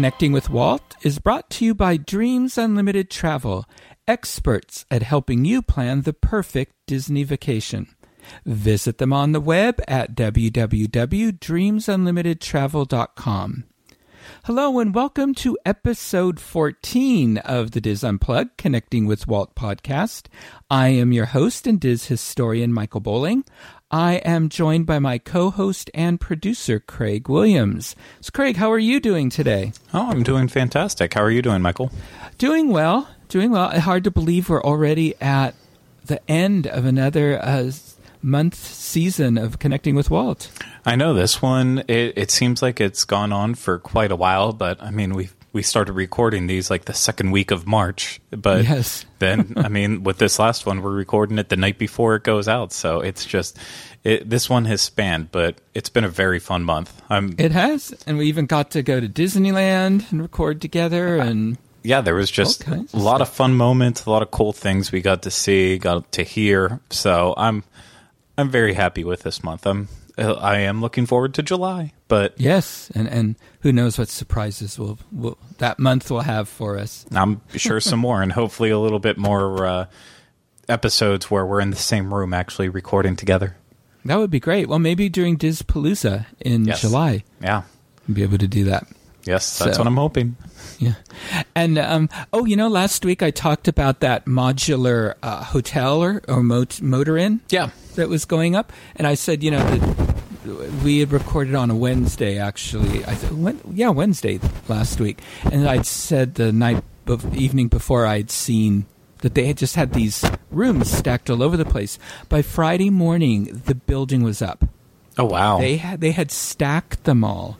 Connecting with Walt is brought to you by Dreams Unlimited Travel, experts at helping you plan the perfect Disney vacation. Visit them on the web at www.dreamsunlimitedtravel.com. Hello and welcome to episode 14 of the DIS Unplugged Connecting with Walt podcast. I am your host and DIS historian Michael Bowling. I am joined by my co host and producer, Craig Williams. So, Craig, how are you doing today? Oh, I'm doing fantastic. How are you doing, Michael? Doing well. Doing well. Hard to believe we're already at the end of another uh, month season of Connecting with Walt. I know this one, it, it seems like it's gone on for quite a while, but I mean, we've we started recording these like the second week of March. But yes. then, I mean, with this last one, we're recording it the night before it goes out. So it's just, it, this one has spanned, but it's been a very fun month. I'm, it has. And we even got to go to Disneyland and record together. And yeah, there was just a lot of fun moments, a lot of cool things we got to see, got to hear. So I'm, I'm very happy with this month. I'm I am looking forward to July. But yes, and and who knows what surprises will, will that month will have for us. I'm sure some more, and hopefully a little bit more uh, episodes where we're in the same room actually recording together. That would be great. Well, maybe during Palooza in yes. July. Yeah, be able to do that. Yes, that's so, what I'm hoping. Yeah, and um, oh, you know, last week I talked about that modular uh, hotel or, or mot- motor inn. Yeah, that was going up, and I said, you know, that we had recorded on a Wednesday actually. I th- when, yeah, Wednesday last week, and I'd said the night of, evening before I'd seen that they had just had these rooms stacked all over the place. By Friday morning, the building was up. Oh wow! They had they had stacked them all,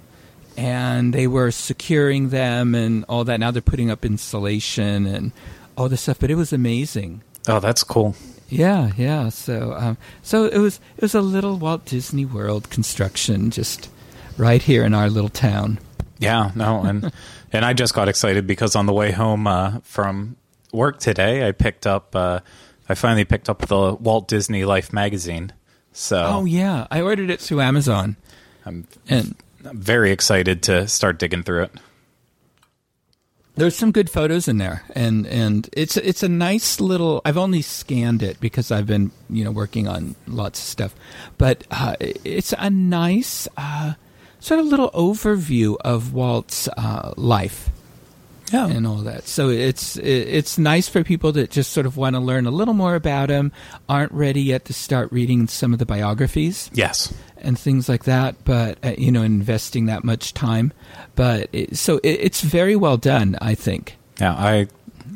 and they were securing them and all that. Now they're putting up insulation and all this stuff. But it was amazing. Oh, that's cool. Yeah, yeah. So, um, so it was it was a little Walt Disney World construction just right here in our little town. Yeah, no, and and I just got excited because on the way home uh, from work today, I picked up. Uh, I finally picked up the Walt Disney Life magazine. So, oh yeah, I ordered it through Amazon. I'm and I'm very excited to start digging through it there's some good photos in there, and and it's it's a nice little. I've only scanned it because I've been you know working on lots of stuff, but uh, it's a nice uh, sort of little overview of Walt's uh, life. Yeah. and all that. So it's it's nice for people that just sort of want to learn a little more about him, aren't ready yet to start reading some of the biographies. Yes, and things like that. But uh, you know, investing that much time. But it, so it, it's very well done, I think. Yeah, I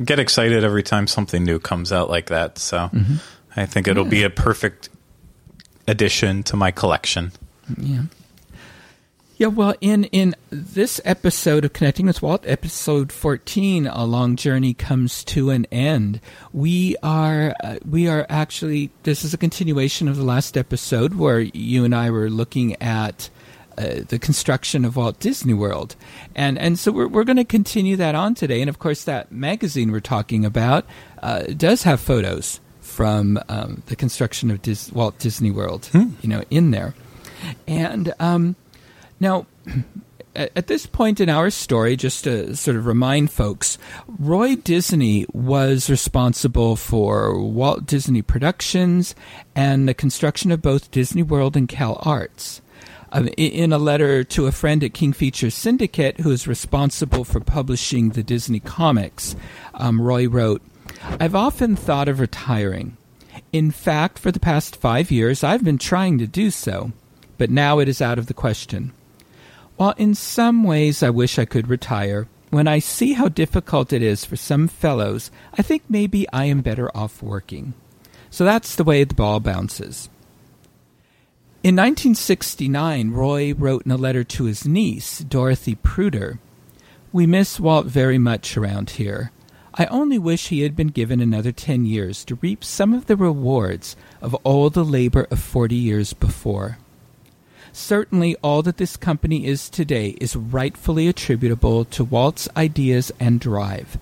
get excited every time something new comes out like that. So mm-hmm. I think it'll yeah. be a perfect addition to my collection. Yeah. Yeah, well, in in this episode of Connecting with Walt, episode fourteen, a long journey comes to an end. We are uh, we are actually this is a continuation of the last episode where you and I were looking at uh, the construction of Walt Disney World, and and so we're we're going to continue that on today. And of course, that magazine we're talking about uh, does have photos from um, the construction of Dis- Walt Disney World, hmm. you know, in there, and. Um, now, at this point in our story, just to sort of remind folks, Roy Disney was responsible for Walt Disney Productions and the construction of both Disney World and Cal Arts. Um, in a letter to a friend at King Features Syndicate who is responsible for publishing the Disney comics, um, Roy wrote, I've often thought of retiring. In fact, for the past five years, I've been trying to do so, but now it is out of the question. While in some ways I wish I could retire, when I see how difficult it is for some fellows, I think maybe I am better off working. So that's the way the ball bounces. In 1969, Roy wrote in a letter to his niece, Dorothy Puder, We miss Walt very much around here. I only wish he had been given another ten years to reap some of the rewards of all the labor of forty years before. Certainly, all that this company is today is rightfully attributable to Walt's ideas and drive.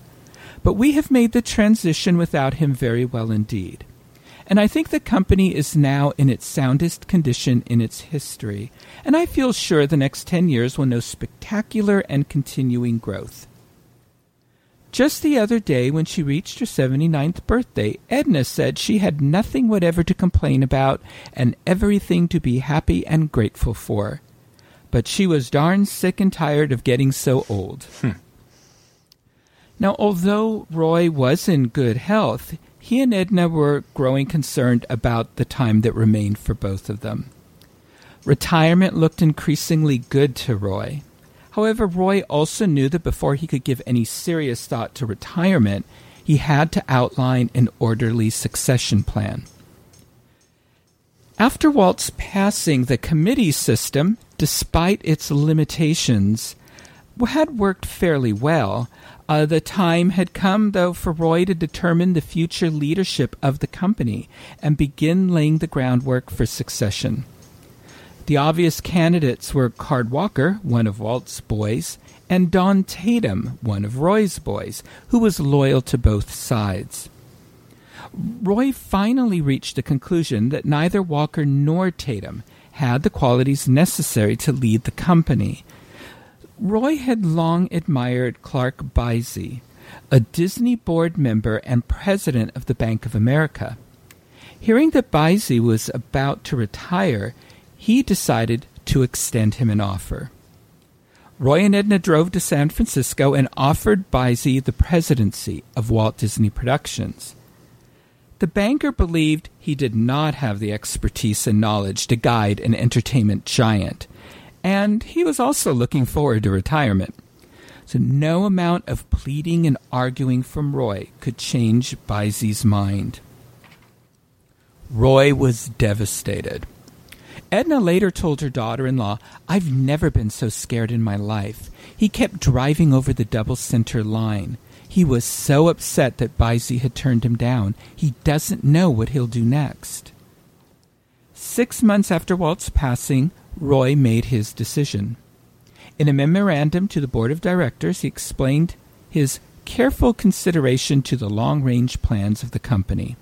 But we have made the transition without him very well indeed. And I think the company is now in its soundest condition in its history, and I feel sure the next ten years will know spectacular and continuing growth. Just the other day, when she reached her 79th birthday, Edna said she had nothing whatever to complain about and everything to be happy and grateful for. But she was darn sick and tired of getting so old. Hmm. Now, although Roy was in good health, he and Edna were growing concerned about the time that remained for both of them. Retirement looked increasingly good to Roy. However, Roy also knew that before he could give any serious thought to retirement, he had to outline an orderly succession plan. After Walt's passing, the committee system, despite its limitations, had worked fairly well. Uh, the time had come, though, for Roy to determine the future leadership of the company and begin laying the groundwork for succession. The obvious candidates were Card Walker, one of Walt's boys, and Don Tatum, one of Roy's boys, who was loyal to both sides. Roy finally reached the conclusion that neither Walker nor Tatum had the qualities necessary to lead the company. Roy had long admired Clark Beise, a Disney board member and president of the Bank of America. Hearing that Beise was about to retire, he decided to extend him an offer. Roy and Edna drove to San Francisco and offered Beise the presidency of Walt Disney Productions. The banker believed he did not have the expertise and knowledge to guide an entertainment giant, and he was also looking forward to retirement. So no amount of pleading and arguing from Roy could change Beise's mind. Roy was devastated. Edna later told her daughter in law, I've never been so scared in my life. He kept driving over the double center line. He was so upset that Beise had turned him down. He doesn't know what he'll do next. Six months after Walt's passing, Roy made his decision. In a memorandum to the board of directors, he explained his careful consideration to the long range plans of the company.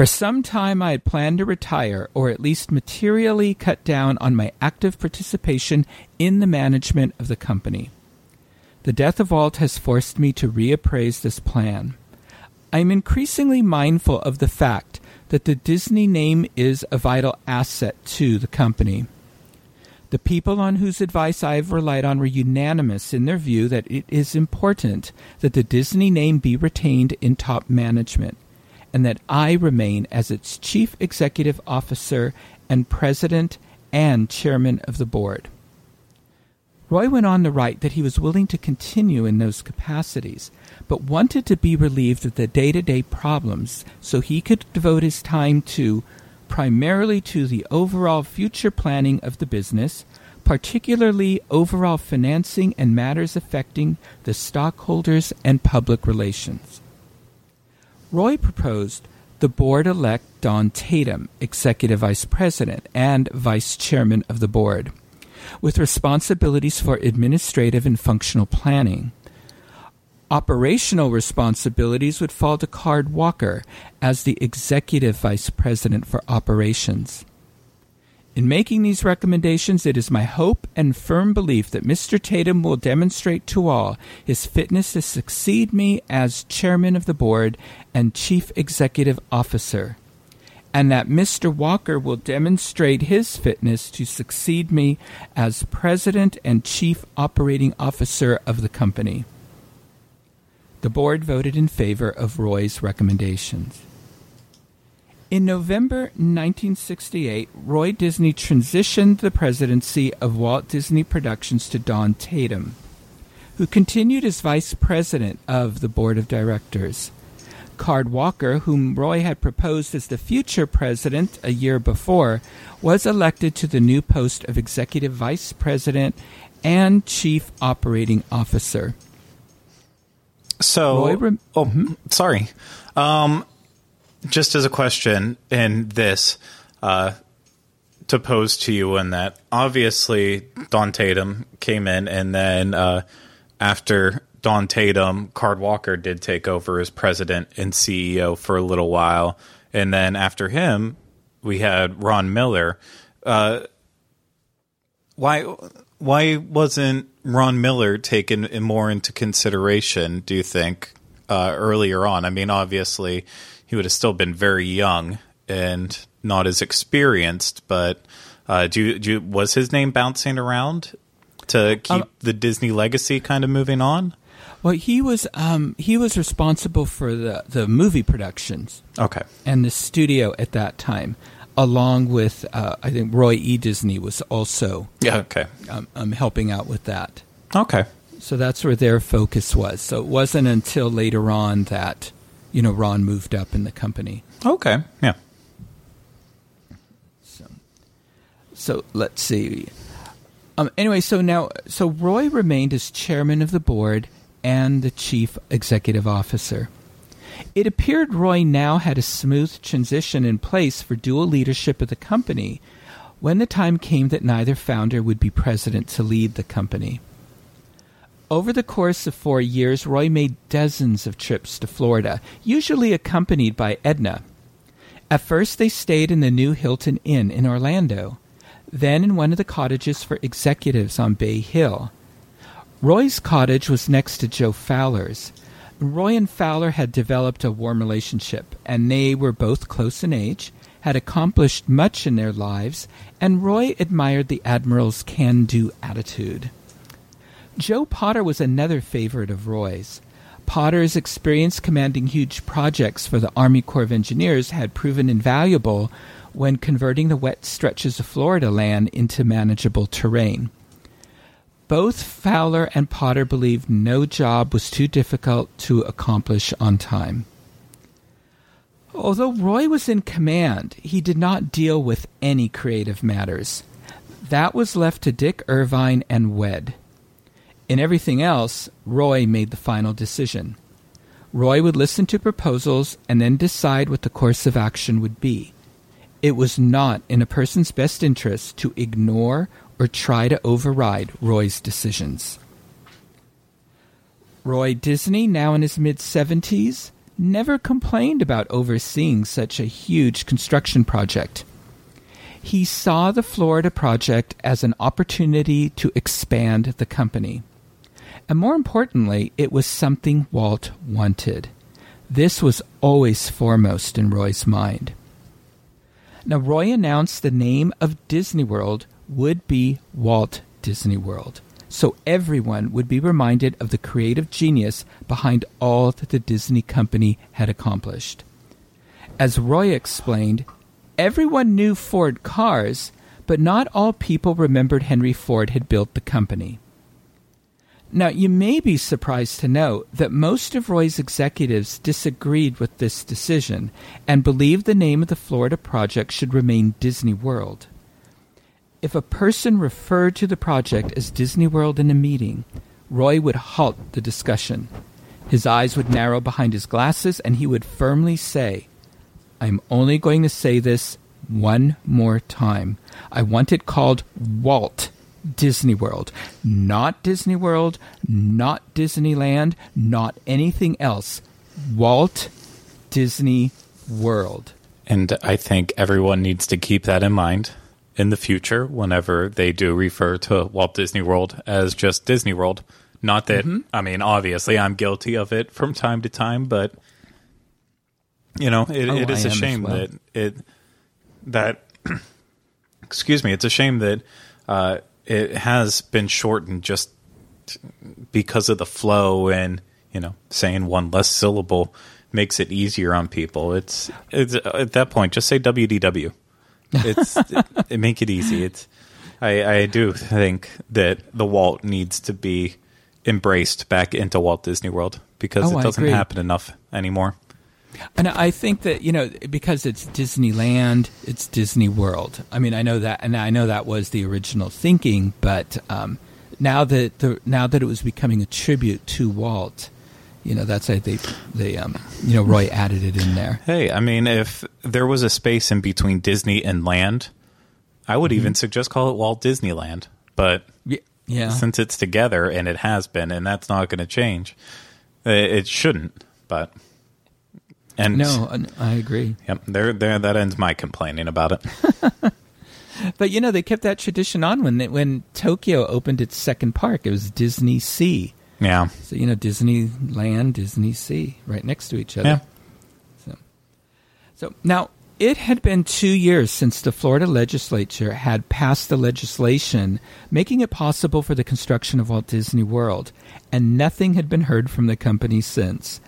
For some time, I had planned to retire, or at least materially cut down on my active participation in the management of the company. The death of Walt has forced me to reappraise this plan. I am increasingly mindful of the fact that the Disney name is a vital asset to the company. The people on whose advice I have relied on were unanimous in their view that it is important that the Disney name be retained in top management and that I remain as its Chief Executive Officer and President and Chairman of the Board. Roy went on to write that he was willing to continue in those capacities, but wanted to be relieved of the day to day problems so he could devote his time to primarily to the overall future planning of the business, particularly overall financing and matters affecting the stockholders and public relations. Roy proposed the board elect Don Tatum, Executive Vice President and Vice Chairman of the board, with responsibilities for administrative and functional planning. Operational responsibilities would fall to Card Walker as the Executive Vice President for Operations. In making these recommendations, it is my hope and firm belief that Mr. Tatum will demonstrate to all his fitness to succeed me as Chairman of the Board and Chief Executive Officer, and that Mr. Walker will demonstrate his fitness to succeed me as President and Chief Operating Officer of the company. The Board voted in favor of Roy's recommendations. In November 1968, Roy Disney transitioned the presidency of Walt Disney Productions to Don Tatum, who continued as vice president of the board of directors. Card Walker, whom Roy had proposed as the future president a year before, was elected to the new post of executive vice president and chief operating officer. So, Roy, oh, mm-hmm. sorry. Um, just as a question in this, uh, to pose to you, in that obviously Don Tatum came in, and then uh, after Don Tatum, Card Walker did take over as president and CEO for a little while, and then after him, we had Ron Miller. Uh, why why wasn't Ron Miller taken more into consideration? Do you think uh, earlier on? I mean, obviously, he would have still been very young and not as experienced, but uh, do, you, do you, was his name bouncing around to keep um, the Disney legacy kind of moving on? Well, he was um, he was responsible for the the movie productions. Okay, and the studio at that time along with uh, I think Roy E. Disney was also yeah okay um, um, helping out with that. Okay, so that's where their focus was. So it wasn't until later on that you know Ron moved up in the company. Okay, yeah. So, so let's see. Um, anyway, so now so Roy remained as chairman of the board and the chief executive officer. It appeared Roy now had a smooth transition in place for dual leadership of the company when the time came that neither founder would be president to lead the company. Over the course of four years, Roy made dozens of trips to Florida, usually accompanied by Edna. At first, they stayed in the new Hilton Inn in Orlando, then in one of the cottages for executives on Bay Hill. Roy's cottage was next to Joe Fowler's, Roy and Fowler had developed a warm relationship, and they were both close in age, had accomplished much in their lives, and Roy admired the Admiral's can do attitude. Joe Potter was another favorite of Roy's. Potter's experience commanding huge projects for the Army Corps of Engineers had proven invaluable when converting the wet stretches of Florida land into manageable terrain. Both Fowler and Potter believed no job was too difficult to accomplish on time. Although Roy was in command, he did not deal with any creative matters. That was left to Dick Irvine and WED. In everything else, Roy made the final decision. Roy would listen to proposals and then decide what the course of action would be. It was not in a person's best interest to ignore or try to override Roy's decisions. Roy Disney, now in his mid 70s, never complained about overseeing such a huge construction project. He saw the Florida project as an opportunity to expand the company. And more importantly, it was something Walt wanted. This was always foremost in Roy's mind. Now, Roy announced the name of Disney World would be Walt Disney World. So everyone would be reminded of the creative genius behind all that the Disney company had accomplished. As Roy explained, everyone knew Ford cars, but not all people remembered Henry Ford had built the company. Now, you may be surprised to know that most of Roy's executives disagreed with this decision and believed the name of the Florida project should remain Disney World. If a person referred to the project as Disney World in a meeting, Roy would halt the discussion. His eyes would narrow behind his glasses, and he would firmly say, I'm only going to say this one more time. I want it called Walt Disney World. Not Disney World, not Disneyland, not anything else. Walt Disney World. And I think everyone needs to keep that in mind in the future whenever they do refer to Walt Disney World as just Disney World. Not that mm-hmm. I mean, obviously, I'm guilty of it from time to time, but you know, it, oh, it is I a shame well. that it that excuse me, it's a shame that uh, it has been shortened just because of the flow and you know saying one less syllable makes it easier on people. It's, it's at that point just say WDW. It's it, it, make it easy. It's I, I do think that the Walt needs to be embraced back into Walt Disney World because oh, it doesn't happen enough anymore. And I think that you know because it's Disneyland, it's Disney World. I mean, I know that, and I know that was the original thinking. But um, now that the now that it was becoming a tribute to Walt, you know that's why they they um, you know Roy added it in there. Hey, I mean, if there was a space in between Disney and land, I would even suggest call it Walt Disneyland. But Yeah, since it's together and it has been, and that's not going to change, it, it shouldn't. But and no, I agree. yep, there, there, that ends my complaining about it. But you know they kept that tradition on when they, when Tokyo opened its second park. It was Disney Sea. yeah, So you know Disneyland, Disney Sea, right next to each other. yeah. So, so now it had been two years since the Florida legislature had passed the legislation making it possible for the construction of Walt Disney World, and nothing had been heard from the company since.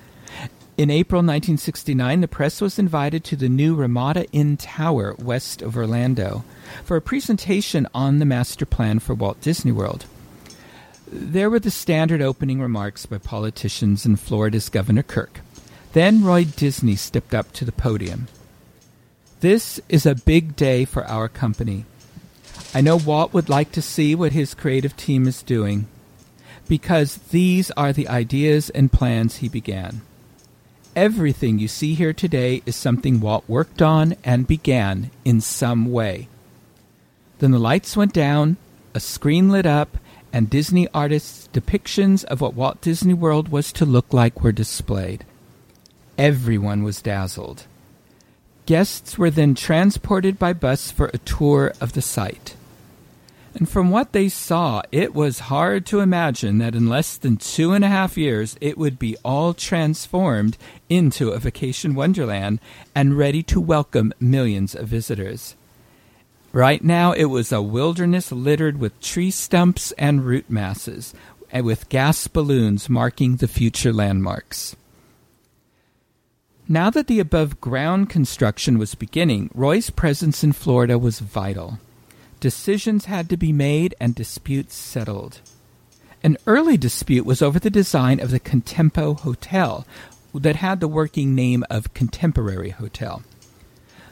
In April 1969, the press was invited to the new Ramada Inn Tower west of Orlando for a presentation on the master plan for Walt Disney World. There were the standard opening remarks by politicians and Florida's Governor Kirk. Then Roy Disney stepped up to the podium. This is a big day for our company. I know Walt would like to see what his creative team is doing, because these are the ideas and plans he began. Everything you see here today is something Walt worked on and began in some way. Then the lights went down, a screen lit up, and Disney artists' depictions of what Walt Disney World was to look like were displayed. Everyone was dazzled. Guests were then transported by bus for a tour of the site. And from what they saw, it was hard to imagine that in less than two and a half years it would be all transformed into a vacation wonderland and ready to welcome millions of visitors. Right now, it was a wilderness littered with tree stumps and root masses, and with gas balloons marking the future landmarks. Now that the above ground construction was beginning, Roy's presence in Florida was vital. Decisions had to be made and disputes settled. An early dispute was over the design of the Contempo Hotel, that had the working name of Contemporary Hotel.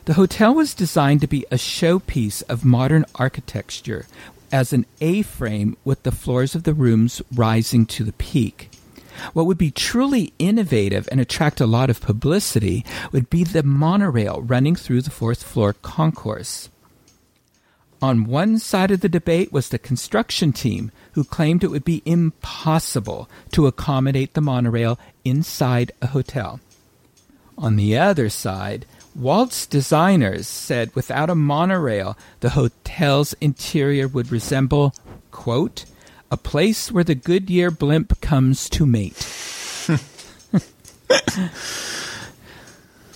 The hotel was designed to be a showpiece of modern architecture as an A frame with the floors of the rooms rising to the peak. What would be truly innovative and attract a lot of publicity would be the monorail running through the fourth floor concourse. On one side of the debate was the construction team, who claimed it would be impossible to accommodate the monorail inside a hotel. On the other side, Walt's designers said without a monorail, the hotel's interior would resemble, quote, a place where the Goodyear blimp comes to mate.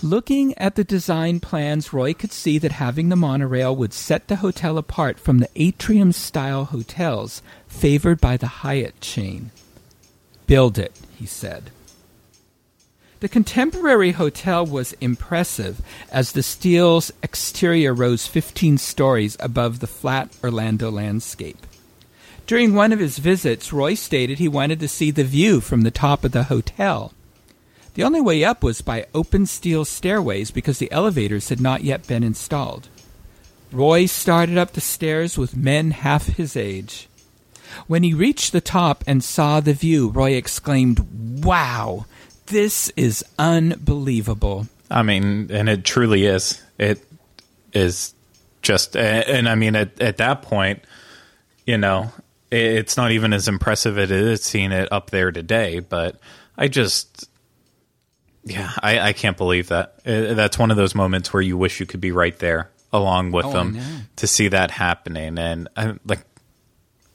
Looking at the design plans, Roy could see that having the monorail would set the hotel apart from the atrium style hotels favored by the Hyatt chain. Build it, he said. The contemporary hotel was impressive as the steel's exterior rose 15 stories above the flat Orlando landscape. During one of his visits, Roy stated he wanted to see the view from the top of the hotel. The only way up was by open steel stairways because the elevators had not yet been installed. Roy started up the stairs with men half his age. When he reached the top and saw the view, Roy exclaimed, Wow, this is unbelievable. I mean, and it truly is. It is just, and I mean, at, at that point, you know, it's not even as impressive as it is seeing it up there today. But I just, yeah, I, I can't believe that. Uh, That's one of those moments where you wish you could be right there along with Oh, them to see that happening, and I, like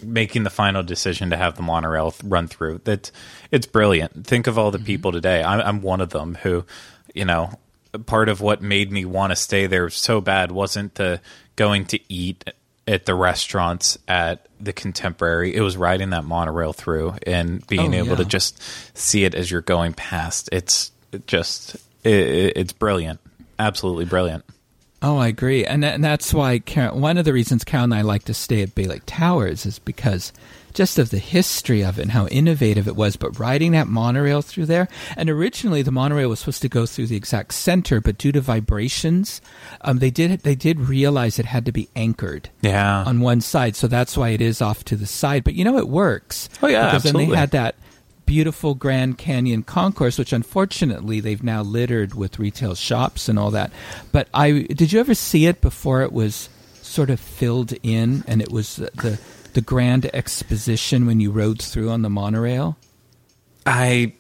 making the final decision to have the monorail th- run through. That it's brilliant. Think of all the people today. I'm, I'm one of them who, you know, part of what made me want to stay there so bad wasn't the going to eat at the restaurants at the Contemporary. It was riding that monorail through and being Oh, able to just see it as you're going past. It's just it, it's brilliant. Absolutely brilliant. Oh, I agree, and, and that's why Karen, one of the reasons Carol and I like to stay at Bay Lake Towers is because just of the history of it and how innovative it was. But riding that monorail through there, and originally the monorail was supposed to go through the exact center, but due to vibrations, um, they did they did realize it had to be anchored Yeah. on one side, so that's why it is off to the side. But you know, it works. Oh, yeah, because then they had that beautiful Grand Canyon concourse, which unfortunately they've now littered with retail shops and all that. But I did you ever see it before it was sort of filled in and it was the the grand exposition when you rode through on the monorail? I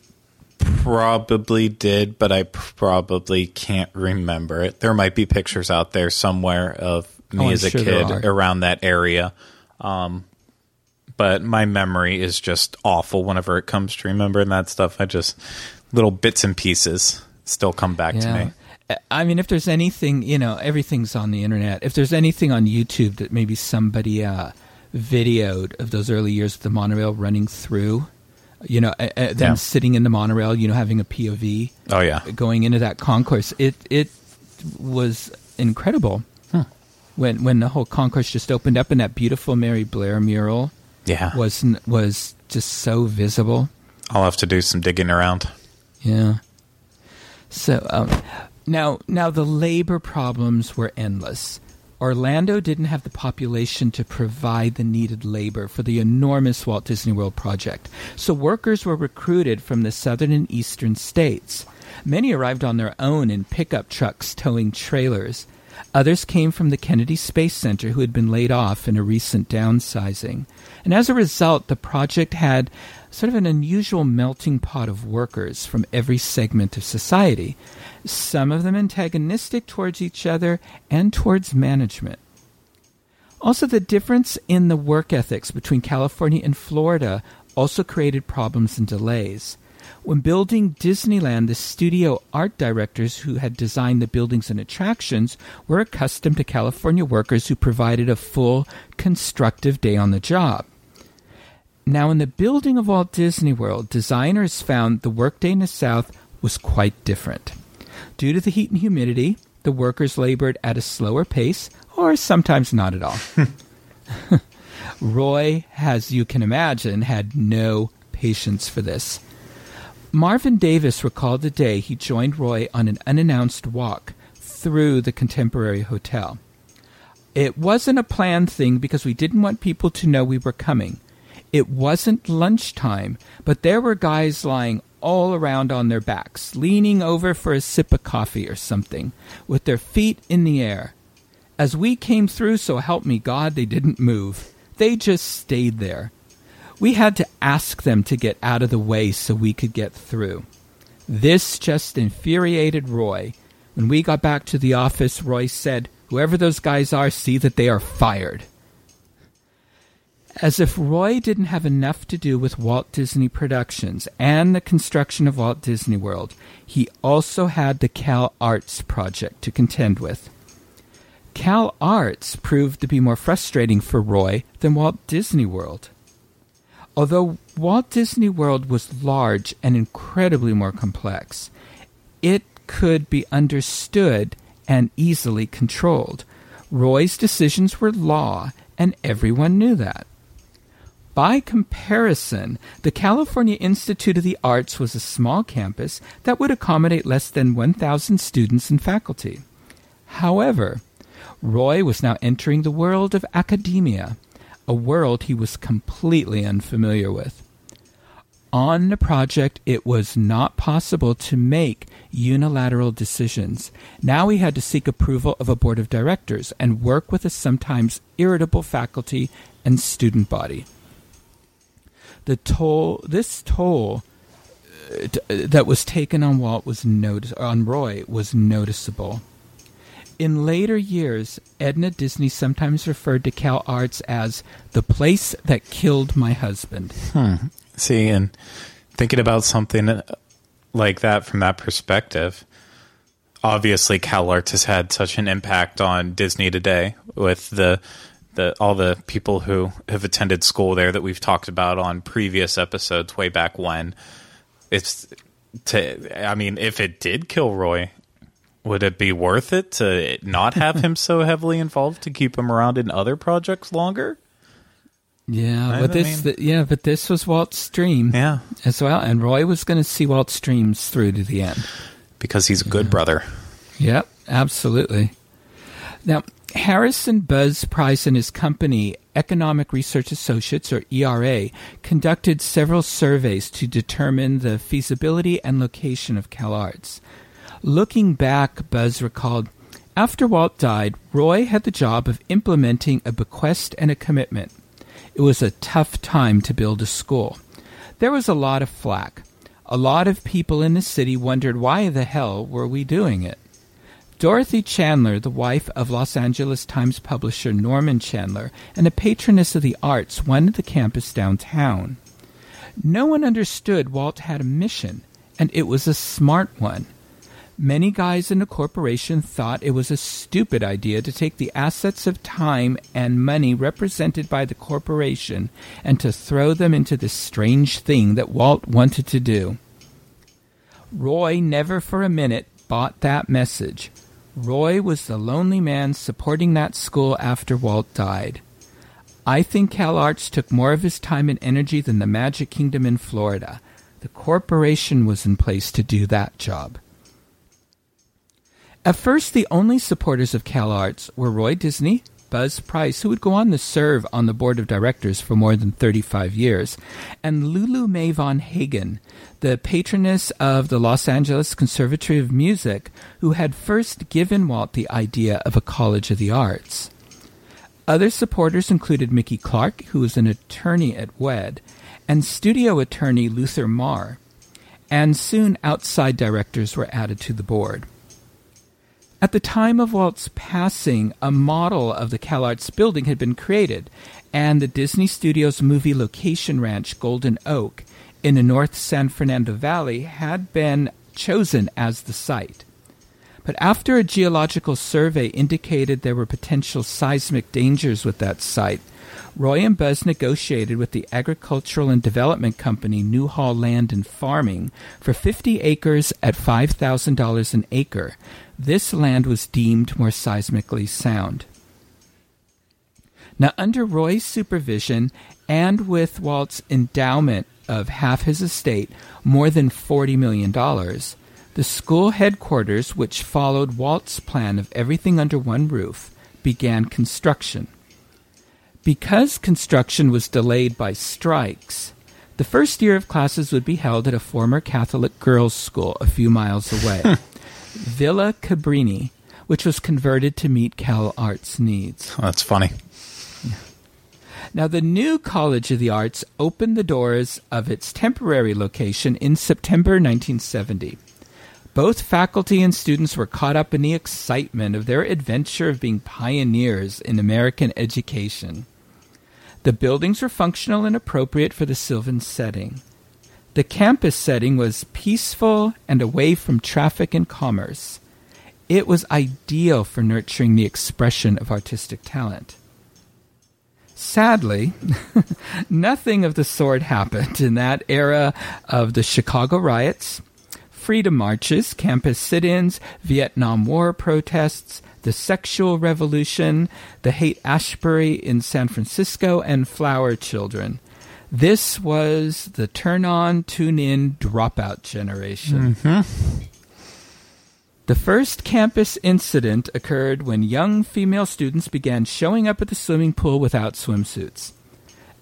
probably did, but I probably can't remember it. There might be pictures out there somewhere of me Oh, as a sure kid around that area. Um, but my memory is just awful whenever it comes to remembering that stuff. I just little bits and pieces still come back to me. I mean, if there's anything, you know, everything's on the internet. If there's anything on YouTube that maybe somebody uh, videoed of those early years of the monorail running through, you know, uh, them Yeah. sitting in the monorail, you know, having a POV Oh yeah, going into that concourse, it it was incredible. Hmm. When when the whole concourse just opened up and that beautiful Mary Blair mural yeah. was was just so visible. I'll have to do some digging around. Yeah. So um, now, now the labor problems were endless. Orlando didn't have the population to provide the needed labor for the enormous Walt Disney World project, so workers were recruited from the southern and eastern states. Many arrived on their own in pickup trucks towing trailers. Others came from the Kennedy Space Center who had been laid off in a recent downsizing. And as a result, the project had sort of an unusual melting pot of workers from every segment of society, some of them antagonistic towards each other and towards management. Also, the difference in the work ethics between California and Florida also created problems and delays. When building Disneyland, the studio art directors who had designed the buildings and attractions were accustomed to California workers who provided a full, constructive day on the job. Now, in the building of Walt Disney World, designers found the workday in the South was quite different. Due to the heat and humidity, the workers labored at a slower pace, or sometimes not at all. Roy, as you can imagine, had no patience for this. Marvin Davis recalled the day he joined Roy on an unannounced walk through the Contemporary Hotel. It wasn't a planned thing because we didn't want people to know we were coming. It wasn't lunchtime, but there were guys lying all around on their backs, leaning over for a sip of coffee or something, with their feet in the air. As we came through, so help me God, they didn't move. They just stayed there. We had to ask them to get out of the way so we could get through. This just infuriated Roy. When we got back to the office, Roy said, Whoever those guys are, see that they are fired. As if Roy didn't have enough to do with Walt Disney Productions and the construction of Walt Disney World, he also had the Cal Arts project to contend with. Cal Arts proved to be more frustrating for Roy than Walt Disney World. Although Walt Disney World was large and incredibly more complex, it could be understood and easily controlled. Roy's decisions were law, and everyone knew that. By comparison, the California Institute of the Arts was a small campus that would accommodate less than 1,000 students and faculty. However, Roy was now entering the world of academia, a world he was completely unfamiliar with. On the project, it was not possible to make unilateral decisions. Now he had to seek approval of a board of directors and work with a sometimes irritable faculty and student body. The toll, this toll uh, that was taken on Walt was notice on Roy was noticeable. In later years, Edna Disney sometimes referred to Cal Arts as the place that killed my husband. Hmm. See, and thinking about something uh, like that from that perspective, obviously Cal Arts has had such an impact on Disney today with the the all the people who have attended school there that we've talked about on previous episodes way back when. It's to I mean, if it did kill Roy, would it be worth it to not have him so heavily involved to keep him around in other projects longer? Yeah, I but this, mean- th- yeah, but this was Walt's dream Yeah, as well, and Roy was going to see Walt's dreams through to the end. because he's a good brother. Yep, absolutely. Now, Harrison Buzz Price and his company, Economic Research Associates, or ERA, conducted several surveys to determine the feasibility and location of CalArts. Looking back, Buzz recalled, after Walt died, Roy had the job of implementing a bequest and a commitment. It was a tough time to build a school. There was a lot of flack. A lot of people in the city wondered why the hell were we doing it? Dorothy Chandler, the wife of Los Angeles Times publisher Norman Chandler and a patroness of the arts, wanted the campus downtown. No one understood Walt had a mission, and it was a smart one. Many guys in the corporation thought it was a stupid idea to take the assets of time and money represented by the corporation and to throw them into this strange thing that Walt wanted to do. Roy never for a minute bought that message. Roy was the lonely man supporting that school after Walt died. I think CalArts took more of his time and energy than the Magic Kingdom in Florida. The corporation was in place to do that job. At first, the only supporters of CalArts were Roy Disney, Buzz Price, who would go on to serve on the board of directors for more than 35 years, and Lulu Mae Von Hagen, the patroness of the Los Angeles Conservatory of Music, who had first given Walt the idea of a College of the Arts. Other supporters included Mickey Clark, who was an attorney at WED, and studio attorney Luther Marr, and soon outside directors were added to the board. At the time of Walt's passing, a model of the CalArts building had been created, and the Disney Studios movie location ranch Golden Oak in the North San Fernando Valley had been chosen as the site. But after a geological survey indicated there were potential seismic dangers with that site, Roy and Buzz negotiated with the agricultural and development company Newhall Land and Farming for 50 acres at $5,000 an acre this land was deemed more seismically sound. Now, under Roy's supervision and with Walt's endowment of half his estate, more than $40 million, the school headquarters, which followed Walt's plan of everything under one roof, began construction. Because construction was delayed by strikes, the first year of classes would be held at a former Catholic girls' school a few miles away. Villa Cabrini, which was converted to meet Cal Arts needs. Oh, that's funny. Now, the new College of the Arts opened the doors of its temporary location in September 1970. Both faculty and students were caught up in the excitement of their adventure of being pioneers in American education. The buildings were functional and appropriate for the Sylvan setting. The campus setting was peaceful and away from traffic and commerce. It was ideal for nurturing the expression of artistic talent. Sadly, nothing of the sort happened in that era of the Chicago riots, freedom marches, campus sit ins, Vietnam War protests, the sexual revolution, the Haight Ashbury in San Francisco, and flower children. This was the turn on, tune in, dropout generation. Mm-hmm. The first campus incident occurred when young female students began showing up at the swimming pool without swimsuits.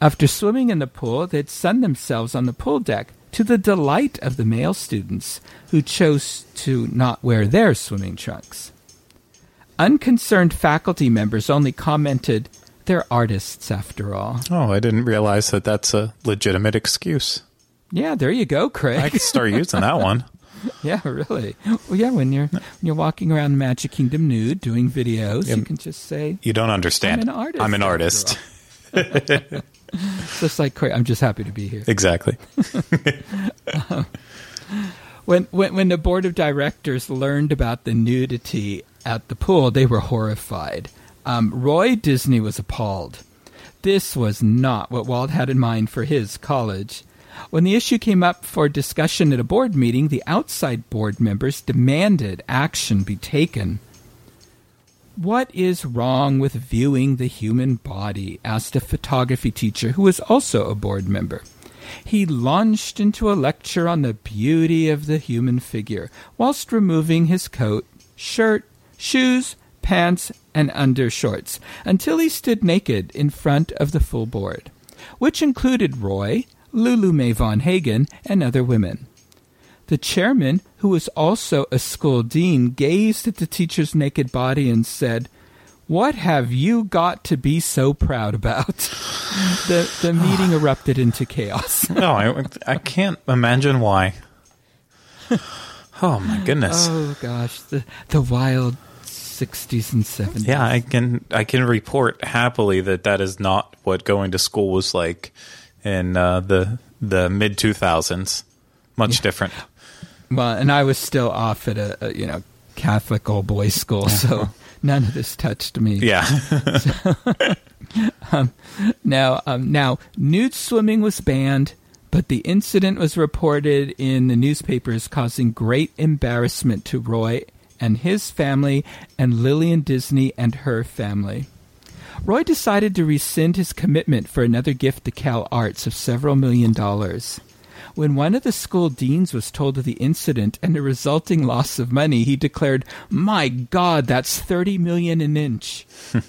After swimming in the pool, they'd sun themselves on the pool deck to the delight of the male students who chose to not wear their swimming trunks. Unconcerned faculty members only commented, they're artists after all. Oh, I didn't realize that that's a legitimate excuse. Yeah, there you go, Craig. I could start using that one. yeah, really. Well, yeah, when you're when you're walking around the Magic Kingdom nude doing videos, you can just say, "You don't understand. I'm an artist. I'm an artist." just like Craig, I'm just happy to be here. Exactly. um, when, when when the board of directors learned about the nudity at the pool, they were horrified. Um, Roy Disney was appalled. This was not what Walt had in mind for his college. When the issue came up for discussion at a board meeting, the outside board members demanded action be taken. What is wrong with viewing the human body? asked a photography teacher who was also a board member. He launched into a lecture on the beauty of the human figure, whilst removing his coat, shirt, shoes, pants and undershorts until he stood naked in front of the full board, which included Roy, Lulu Mae Von Hagen, and other women. The chairman, who was also a school dean, gazed at the teacher's naked body and said, What have you got to be so proud about? the, the meeting erupted into chaos. no, I, I can't imagine why. Oh my goodness. Oh gosh, the the wild 60s and 70s. Yeah, I can I can report happily that that is not what going to school was like in uh, the the mid 2000s. Much yeah. different. Well, and I was still off at a, a you know Catholic all boys school, so none of this touched me. Yeah. so, um, now, um, now, nude swimming was banned, but the incident was reported in the newspapers, causing great embarrassment to Roy and his family, and Lillian Disney and her family. Roy decided to rescind his commitment for another gift to Cal Arts of several million dollars. When one of the school deans was told of the incident and the resulting loss of money, he declared, "My God, that's thirty million an inch."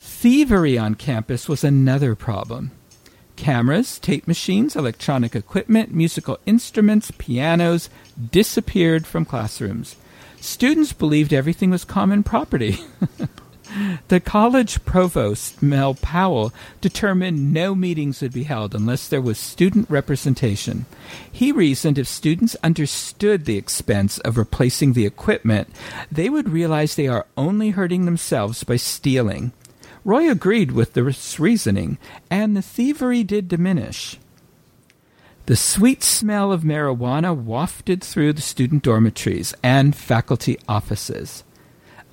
Thievery on campus was another problem. Cameras, tape machines, electronic equipment, musical instruments, pianos disappeared from classrooms. Students believed everything was common property. the college provost, Mel Powell, determined no meetings would be held unless there was student representation. He reasoned if students understood the expense of replacing the equipment, they would realize they are only hurting themselves by stealing. Roy agreed with this reasoning, and the thievery did diminish. The sweet smell of marijuana wafted through the student dormitories and faculty offices.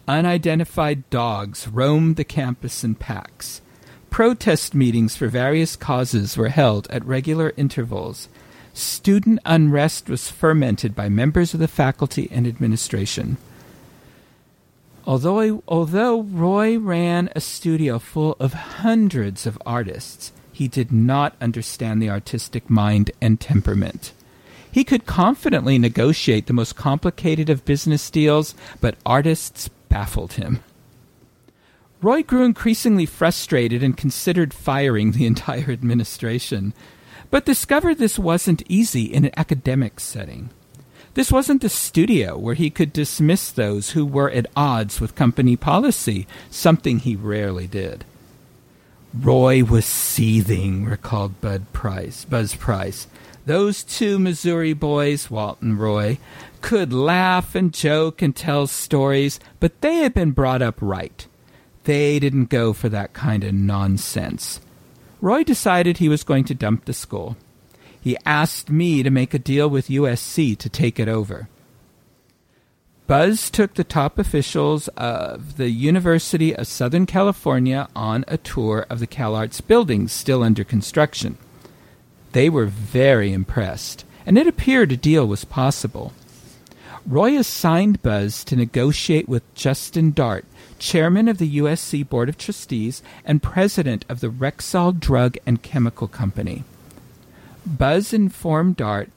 Unidentified dogs roamed the campus in packs. Protest meetings for various causes were held at regular intervals. Student unrest was fermented by members of the faculty and administration. Although, although Roy ran a studio full of hundreds of artists, he did not understand the artistic mind and temperament. He could confidently negotiate the most complicated of business deals, but artists baffled him. Roy grew increasingly frustrated and considered firing the entire administration, but discovered this wasn't easy in an academic setting. This wasn't the studio where he could dismiss those who were at odds with company policy, something he rarely did. Roy was seething, recalled Bud Price, Buzz Price. Those two Missouri boys, Walt and Roy, could laugh and joke and tell stories, but they had been brought up right. They didn't go for that kind of nonsense. Roy decided he was going to dump the school he asked me to make a deal with USC to take it over. Buzz took the top officials of the University of Southern California on a tour of the CalArts buildings still under construction. They were very impressed, and it appeared a deal was possible. Roy assigned Buzz to negotiate with Justin Dart, chairman of the USC Board of Trustees and president of the Rexall Drug and Chemical Company. Buzz informed Dart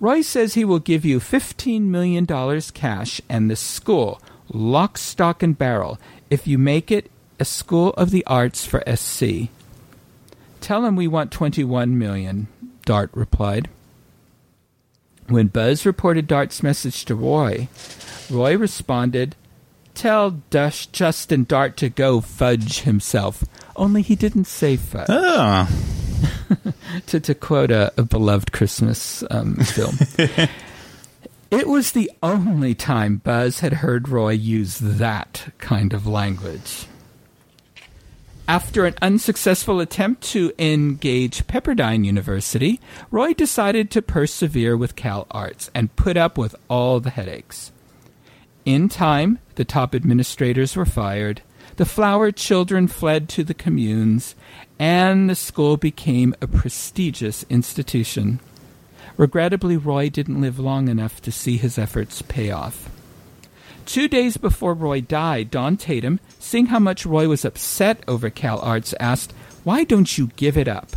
Roy says he will give you $15 million cash and the school, lock, stock, and barrel, if you make it a school of the arts for SC. Tell him we want 21 million, Dart replied. When Buzz reported Dart's message to Roy, Roy responded, Tell Dush Justin Dart to go fudge himself. Only he didn't say fudge. Oh. to, to quote a, a beloved Christmas um, film. it was the only time Buzz had heard Roy use that kind of language. After an unsuccessful attempt to engage Pepperdine University, Roy decided to persevere with Cal Arts and put up with all the headaches. In time, the top administrators were fired, the flower children fled to the communes, and the school became a prestigious institution. Regrettably, Roy didn't live long enough to see his efforts pay off. Two days before Roy died, Don Tatum, seeing how much Roy was upset over Cal Arts, asked, Why don't you give it up?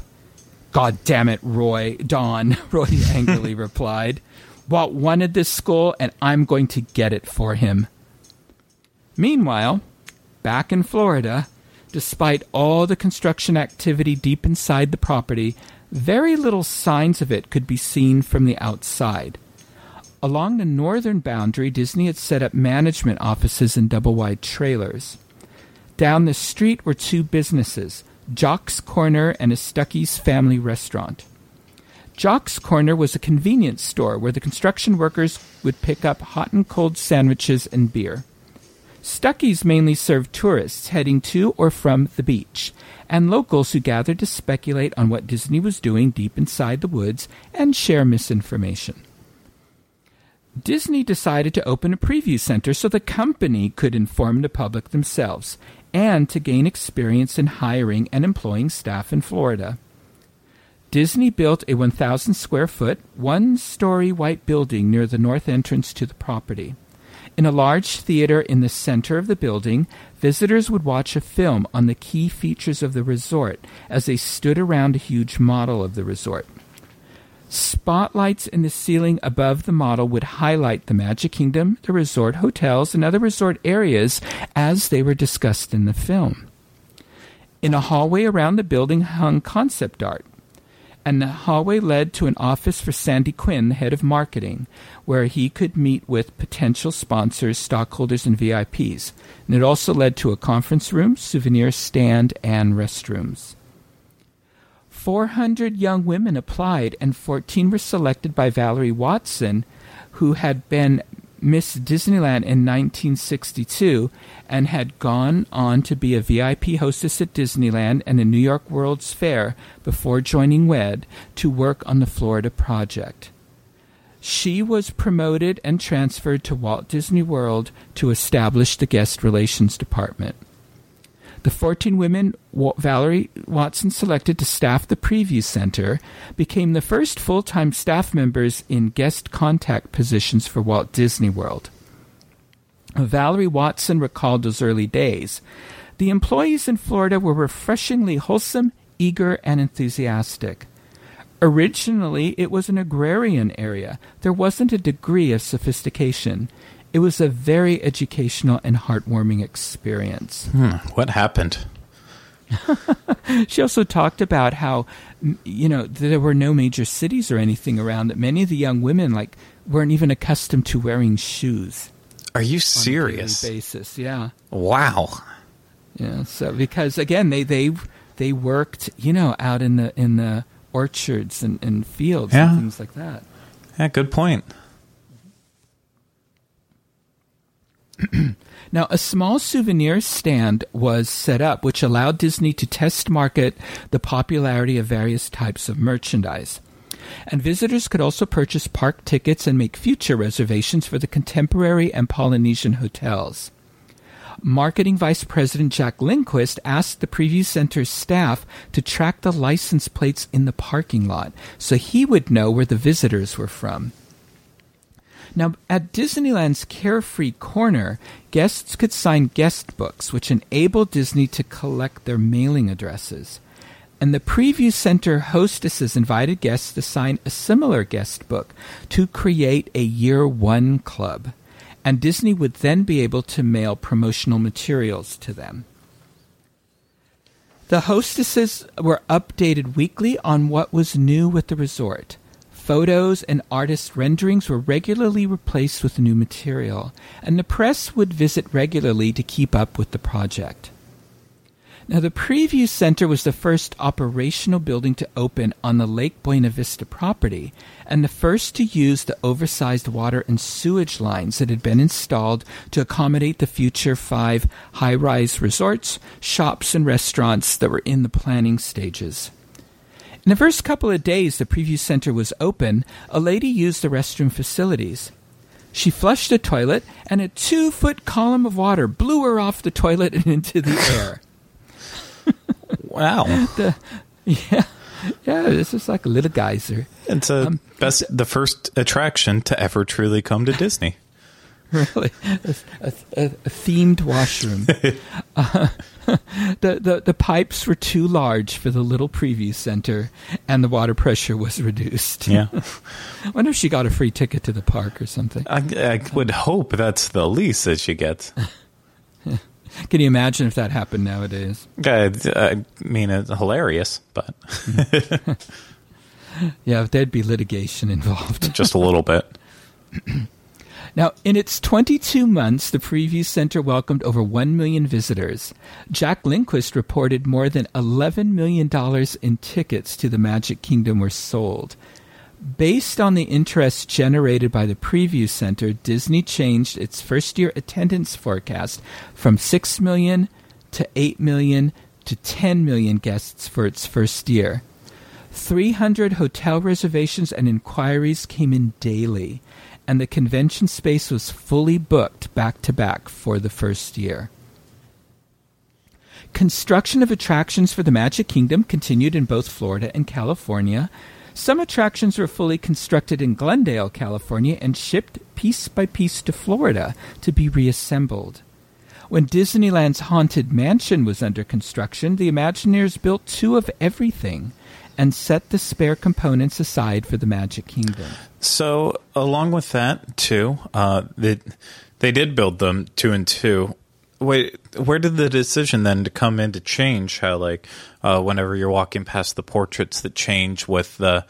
God damn it, Roy, Don, Roy angrily replied. Walt wanted this school, and I'm going to get it for him. Meanwhile, back in Florida, despite all the construction activity deep inside the property, very little signs of it could be seen from the outside. Along the northern boundary, Disney had set up management offices in double wide trailers. Down the street were two businesses Jock's Corner and a Stuckey's Family Restaurant. Jock's Corner was a convenience store where the construction workers would pick up hot and cold sandwiches and beer. Stuckey's mainly served tourists heading to or from the beach, and locals who gathered to speculate on what Disney was doing deep inside the woods and share misinformation. Disney decided to open a preview center so the company could inform the public themselves and to gain experience in hiring and employing staff in Florida. Disney built a 1,000 square foot, one story white building near the north entrance to the property. In a large theater in the center of the building, visitors would watch a film on the key features of the resort as they stood around a huge model of the resort. Spotlights in the ceiling above the model would highlight the Magic Kingdom, the resort hotels, and other resort areas as they were discussed in the film. In a hallway around the building hung concept art, and the hallway led to an office for Sandy Quinn, head of marketing, where he could meet with potential sponsors, stockholders, and VIPs. And it also led to a conference room, souvenir stand, and restrooms. 400 young women applied, and 14 were selected by Valerie Watson, who had been Miss Disneyland in 1962 and had gone on to be a VIP hostess at Disneyland and the New York World's Fair before joining WED to work on the Florida project. She was promoted and transferred to Walt Disney World to establish the guest relations department. The 14 women Valerie Watson selected to staff the Preview Center became the first full time staff members in guest contact positions for Walt Disney World. Valerie Watson recalled those early days. The employees in Florida were refreshingly wholesome, eager, and enthusiastic. Originally, it was an agrarian area. There wasn't a degree of sophistication. It was a very educational and heartwarming experience. Hmm, what happened? she also talked about how you know there were no major cities or anything around that many of the young women like weren't even accustomed to wearing shoes are you serious basis yeah wow yeah so because again they they they worked you know out in the in the orchards and, and fields yeah. and things like that yeah good point now, a small souvenir stand was set up, which allowed Disney to test market the popularity of various types of merchandise. And visitors could also purchase park tickets and make future reservations for the contemporary and Polynesian hotels. Marketing Vice President Jack Lindquist asked the Preview Center's staff to track the license plates in the parking lot so he would know where the visitors were from. Now, at Disneyland's Carefree Corner, guests could sign guest books, which enabled Disney to collect their mailing addresses. And the Preview Center hostesses invited guests to sign a similar guest book to create a Year One Club. And Disney would then be able to mail promotional materials to them. The hostesses were updated weekly on what was new with the resort. Photos and artist renderings were regularly replaced with new material, and the press would visit regularly to keep up with the project. Now, the Preview Center was the first operational building to open on the Lake Buena Vista property, and the first to use the oversized water and sewage lines that had been installed to accommodate the future five high rise resorts, shops, and restaurants that were in the planning stages. In the first couple of days the preview center was open, a lady used the restroom facilities. She flushed a toilet, and a two foot column of water blew her off the toilet and into the air. wow. the, yeah. Yeah, this is like a little geyser. It's a um, best the first attraction to ever truly come to Disney. really, a, a, a, themed washroom. uh, the, the the pipes were too large for the little preview center, and the water pressure was reduced. Yeah, I wonder if she got a free ticket to the park or something. I, I would hope that's the least that she gets. Can you imagine if that happened nowadays? I, I mean, it's hilarious, but Yeah, there'd be litigation involved. just a little bit. Now, in its 22 months, the Preview Center welcomed over 1 million visitors. Jack Lindquist reported more than $11 million in tickets to the Magic Kingdom were sold. Based on the interest generated by the Preview Center, Disney changed its first year attendance forecast from 6 million to 8 million to 10 million guests for its first year. 300 hotel reservations and inquiries came in daily, and the convention space was fully booked back to back for the first year. Construction of attractions for the Magic Kingdom continued in both Florida and California. Some attractions were fully constructed in Glendale, California, and shipped piece by piece to Florida to be reassembled. When Disneyland's Haunted Mansion was under construction, the Imagineers built two of everything and set the spare components aside for the Magic Kingdom. So, along with that, too, uh, they, they did build them two and two. Wait, where did the decision then to come in to change how, like, uh, whenever you're walking past the portraits that change with the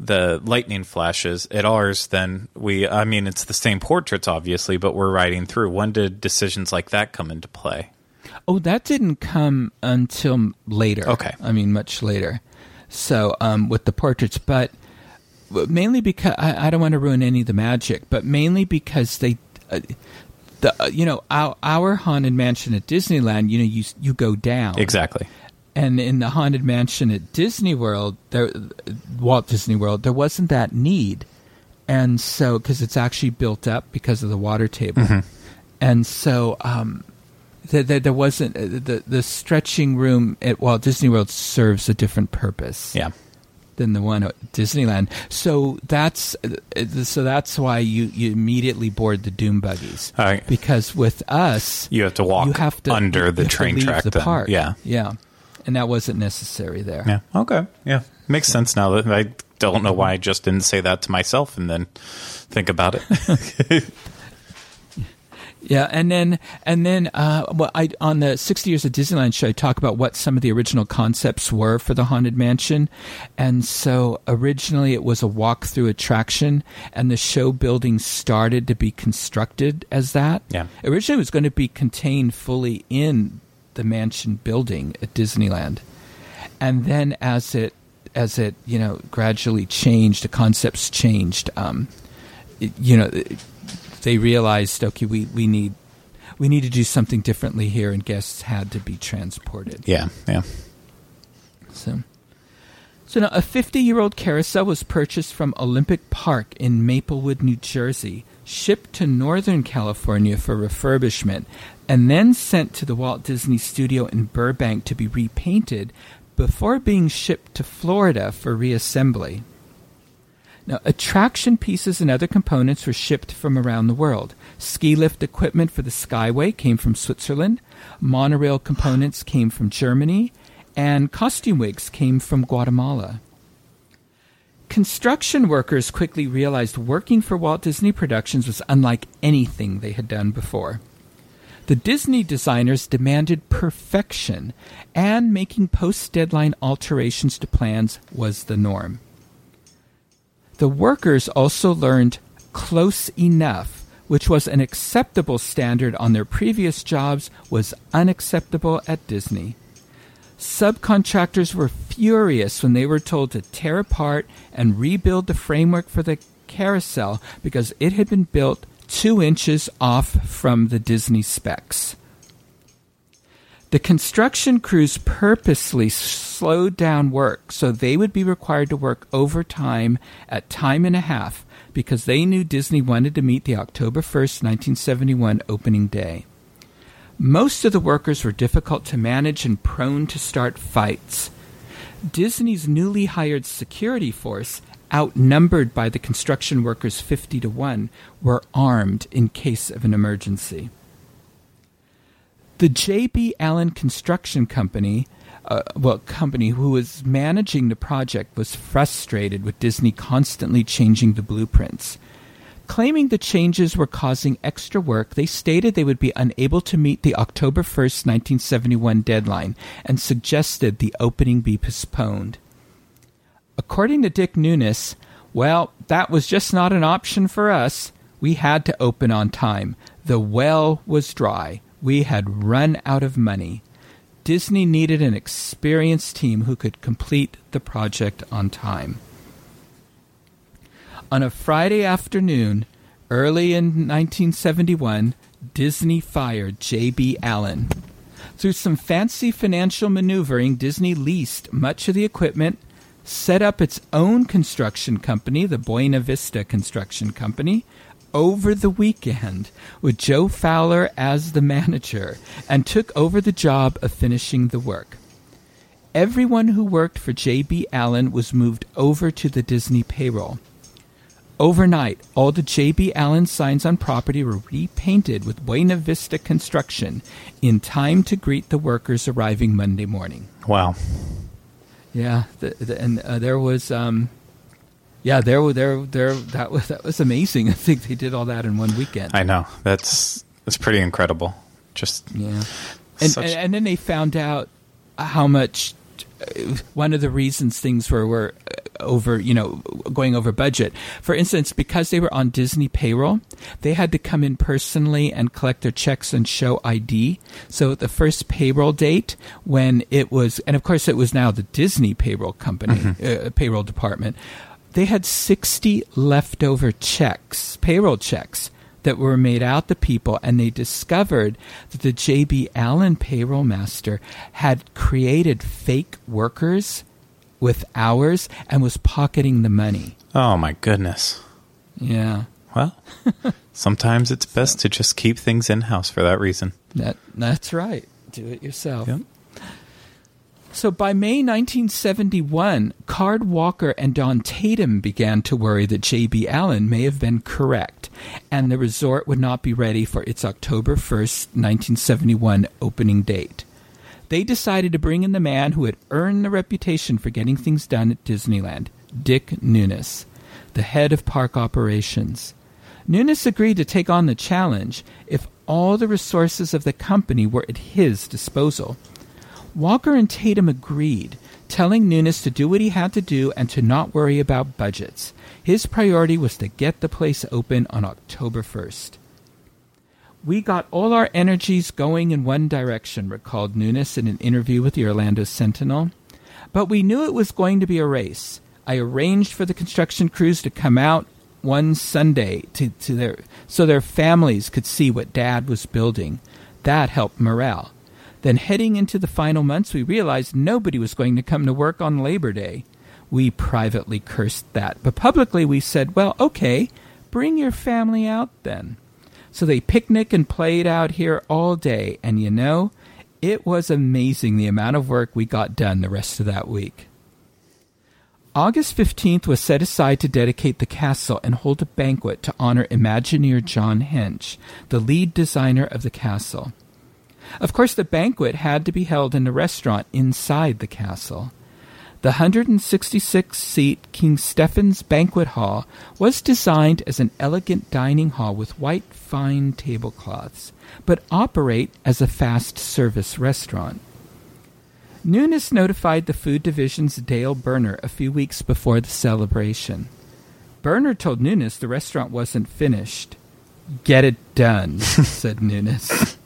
the lightning flashes at ours, then we, I mean, it's the same portraits, obviously, but we're riding through. When did decisions like that come into play? Oh, that didn't come until later. Okay. I mean, much later. So, um, with the portraits, but mainly because I, I don't want to ruin any of the magic, but mainly because they, uh, the uh, you know our, our haunted mansion at Disneyland, you know you you go down. Exactly. and in the haunted mansion at Disney World, there, Walt Disney World, there wasn't that need, and so because it's actually built up because of the water table, and so um, there, there, wasn't uh, the the stretching room at Walt Disney World serves a different purpose Yeah. than the one at Disneyland. So that's uh, so that's why you you immediately board the doom buggies right. because with us You have to walk you have to under the train track. The then. park. Yeah. yeah, and that wasn't necessary there. Yeah. Okay. Yeah. Makes sense now that I don't know why I just didn't say that to myself and then think about it. Yeah, and then and then uh, well, I on the 60 Years of Disneyland show, I talk about what some of the original concepts were for the Haunted Mansion, and so originally it was a walk-through attraction, and the show building started to be constructed as that. Yeah. originally it was going to be contained fully in the mansion building at Disneyland, and then as it as it you know gradually changed, the concepts changed. Um, it- you know, they realized, okay, we, we need we need to do something differently here, and guests had to be transported. yeah. Yeah. So, so now a 50 year old carousel was purchased from Olympic Park in Maplewood, New Jersey, shipped to Northern California for refurbishment, and then sent to the Walt Disney Studio in Burbank to be repainted before being shipped to Florida for reassembly. Now, attraction pieces and other components were shipped from around the world. Ski lift equipment for the Skyway came from Switzerland, monorail components came from Germany, and costume wigs came from Guatemala. Construction workers quickly realized working for Walt Disney Productions was unlike anything they had done before. The Disney designers demanded perfection, and making post deadline alterations to plans was the norm. The workers also learned close enough, which was an acceptable standard on their previous jobs, was unacceptable at Disney. Subcontractors were furious when they were told to tear apart and rebuild the framework for the carousel because it had been built two inches off from the Disney specs. The construction crews purposely slowed down work so they would be required to work overtime at time and a half because they knew Disney wanted to meet the October 1st, 1971 opening day. Most of the workers were difficult to manage and prone to start fights. Disney's newly hired security force, outnumbered by the construction workers 50 to 1, were armed in case of an emergency. The J.B. Allen Construction Company, uh, well, company who was managing the project, was frustrated with Disney constantly changing the blueprints. Claiming the changes were causing extra work, they stated they would be unable to meet the October 1st, 1971 deadline and suggested the opening be postponed. According to Dick Nunis, well, that was just not an option for us. We had to open on time. The well was dry. We had run out of money. Disney needed an experienced team who could complete the project on time. On a Friday afternoon, early in 1971, Disney fired J.B. Allen. Through some fancy financial maneuvering, Disney leased much of the equipment, set up its own construction company, the Buena Vista Construction Company, over the weekend with Joe Fowler as the manager and took over the job of finishing the work. Everyone who worked for J.B. Allen was moved over to the Disney payroll. Overnight, all the J.B. Allen signs on property were repainted with Buena Vista construction in time to greet the workers arriving Monday morning. Wow. Yeah, the, the, and uh, there was, um, yeah, there, there, there. That was that was amazing. I think they did all that in one weekend. I know that's that's pretty incredible. Just yeah, and, and, and then they found out how much one of the reasons things were were over, you know, going over budget. For instance, because they were on Disney payroll, they had to come in personally and collect their checks and show ID. So the first payroll date when it was, and of course it was now the Disney payroll company, mm-hmm. uh, payroll department, they had 60 leftover checks, payroll checks that were made out to people, and they discovered that the J.B. Allen payroll master had created fake workers with hours and was pocketing the money. Oh my goodness. Yeah. Well, sometimes it's best so, to just keep things in house for that reason. That that's right. Do it yourself. Yep. So by May 1971, Card Walker and Don Tatum began to worry that J.B. Allen may have been correct, and the resort would not be ready for its October 1st, 1971 opening date. They decided to bring in the man who had earned the reputation for getting things done at Disneyland, Dick Nunis, the head of park operations. Nunis agreed to take on the challenge if all the resources of the company were at his disposal. Walker and Tatum agreed, telling Nunis to do what he had to do and to not worry about budgets. His priority was to get the place open on October 1st. We got all our energies going in one direction, recalled Nunis in an interview with the Orlando Sentinel. But we knew it was going to be a race. I arranged for the construction crews to come out one Sunday to, to their, so their families could see what Dad was building. That helped morale. Then, heading into the final months, we realized nobody was going to come to work on Labor Day. We privately cursed that, but publicly we said, well, okay, bring your family out then. So they picnicked and played out here all day, and you know, it was amazing the amount of work we got done the rest of that week. August 15th was set aside to dedicate the castle and hold a banquet to honor Imagineer John Hench, the lead designer of the castle. Of course, the banquet had to be held in a restaurant inside the castle. The 166 seat King Stefan's Banquet Hall was designed as an elegant dining hall with white fine tablecloths, but operate as a fast service restaurant. Nunis notified the food division's Dale Berner a few weeks before the celebration. Berner told Nunis the restaurant wasn't finished. Get it done, said Nunis.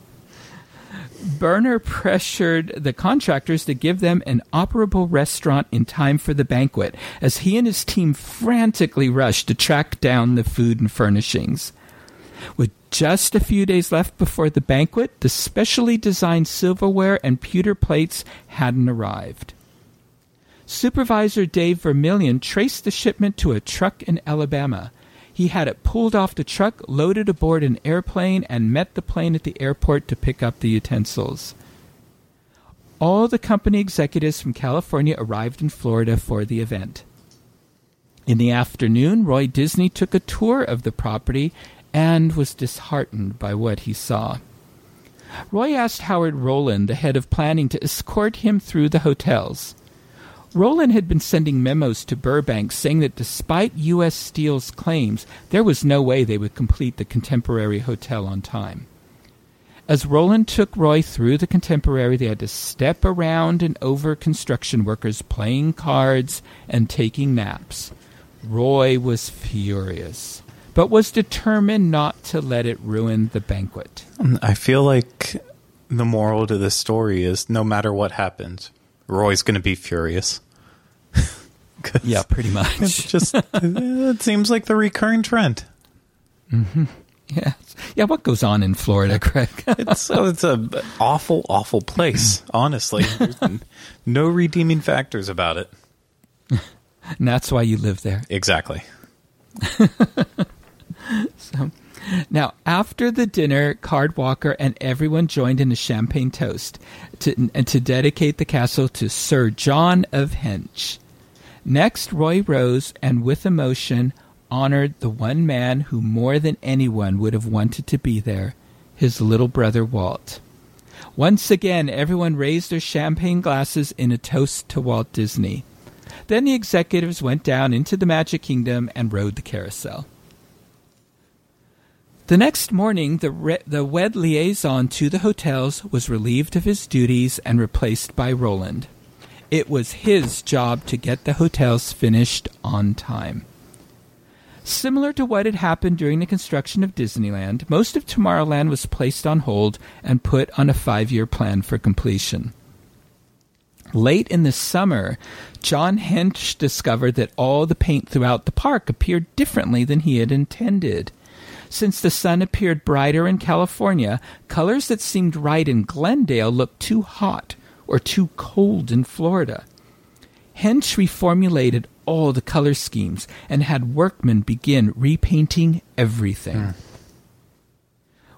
Berner pressured the contractors to give them an operable restaurant in time for the banquet, as he and his team frantically rushed to track down the food and furnishings. With just a few days left before the banquet, the specially designed silverware and pewter plates hadn't arrived. Supervisor Dave Vermillion traced the shipment to a truck in Alabama he had it pulled off the truck, loaded aboard an airplane, and met the plane at the airport to pick up the utensils. All the company executives from California arrived in Florida for the event. In the afternoon, Roy Disney took a tour of the property and was disheartened by what he saw. Roy asked Howard Rowland, the head of planning, to escort him through the hotels. Roland had been sending memos to Burbank saying that despite U.S. Steel's claims, there was no way they would complete the Contemporary Hotel on time. As Roland took Roy through the Contemporary, they had to step around and over construction workers playing cards and taking naps. Roy was furious, but was determined not to let it ruin the banquet. I feel like the moral to this story is no matter what happens, Roy's going to be furious. yeah, pretty much. It's just it seems like the recurring trend. Mm-hmm. Yeah, yeah. What goes on in Florida, Craig? it's it's a awful, awful place. Honestly, There's no redeeming factors about it. And that's why you live there. Exactly. so, now after the dinner, Card Walker and everyone joined in a champagne toast to and to dedicate the castle to Sir John of Hench. Next, Roy rose and, with emotion, honored the one man who more than anyone would have wanted to be there, his little brother Walt. Once again, everyone raised their champagne glasses in a toast to Walt Disney. Then the executives went down into the Magic Kingdom and rode the carousel. The next morning, the, re- the WED liaison to the hotels was relieved of his duties and replaced by Roland. It was his job to get the hotels finished on time. Similar to what had happened during the construction of Disneyland, most of Tomorrowland was placed on hold and put on a five year plan for completion. Late in the summer, John Hench discovered that all the paint throughout the park appeared differently than he had intended. Since the sun appeared brighter in California, colors that seemed right in Glendale looked too hot or too cold in Florida. Hench reformulated all the color schemes and had workmen begin repainting everything. Mm.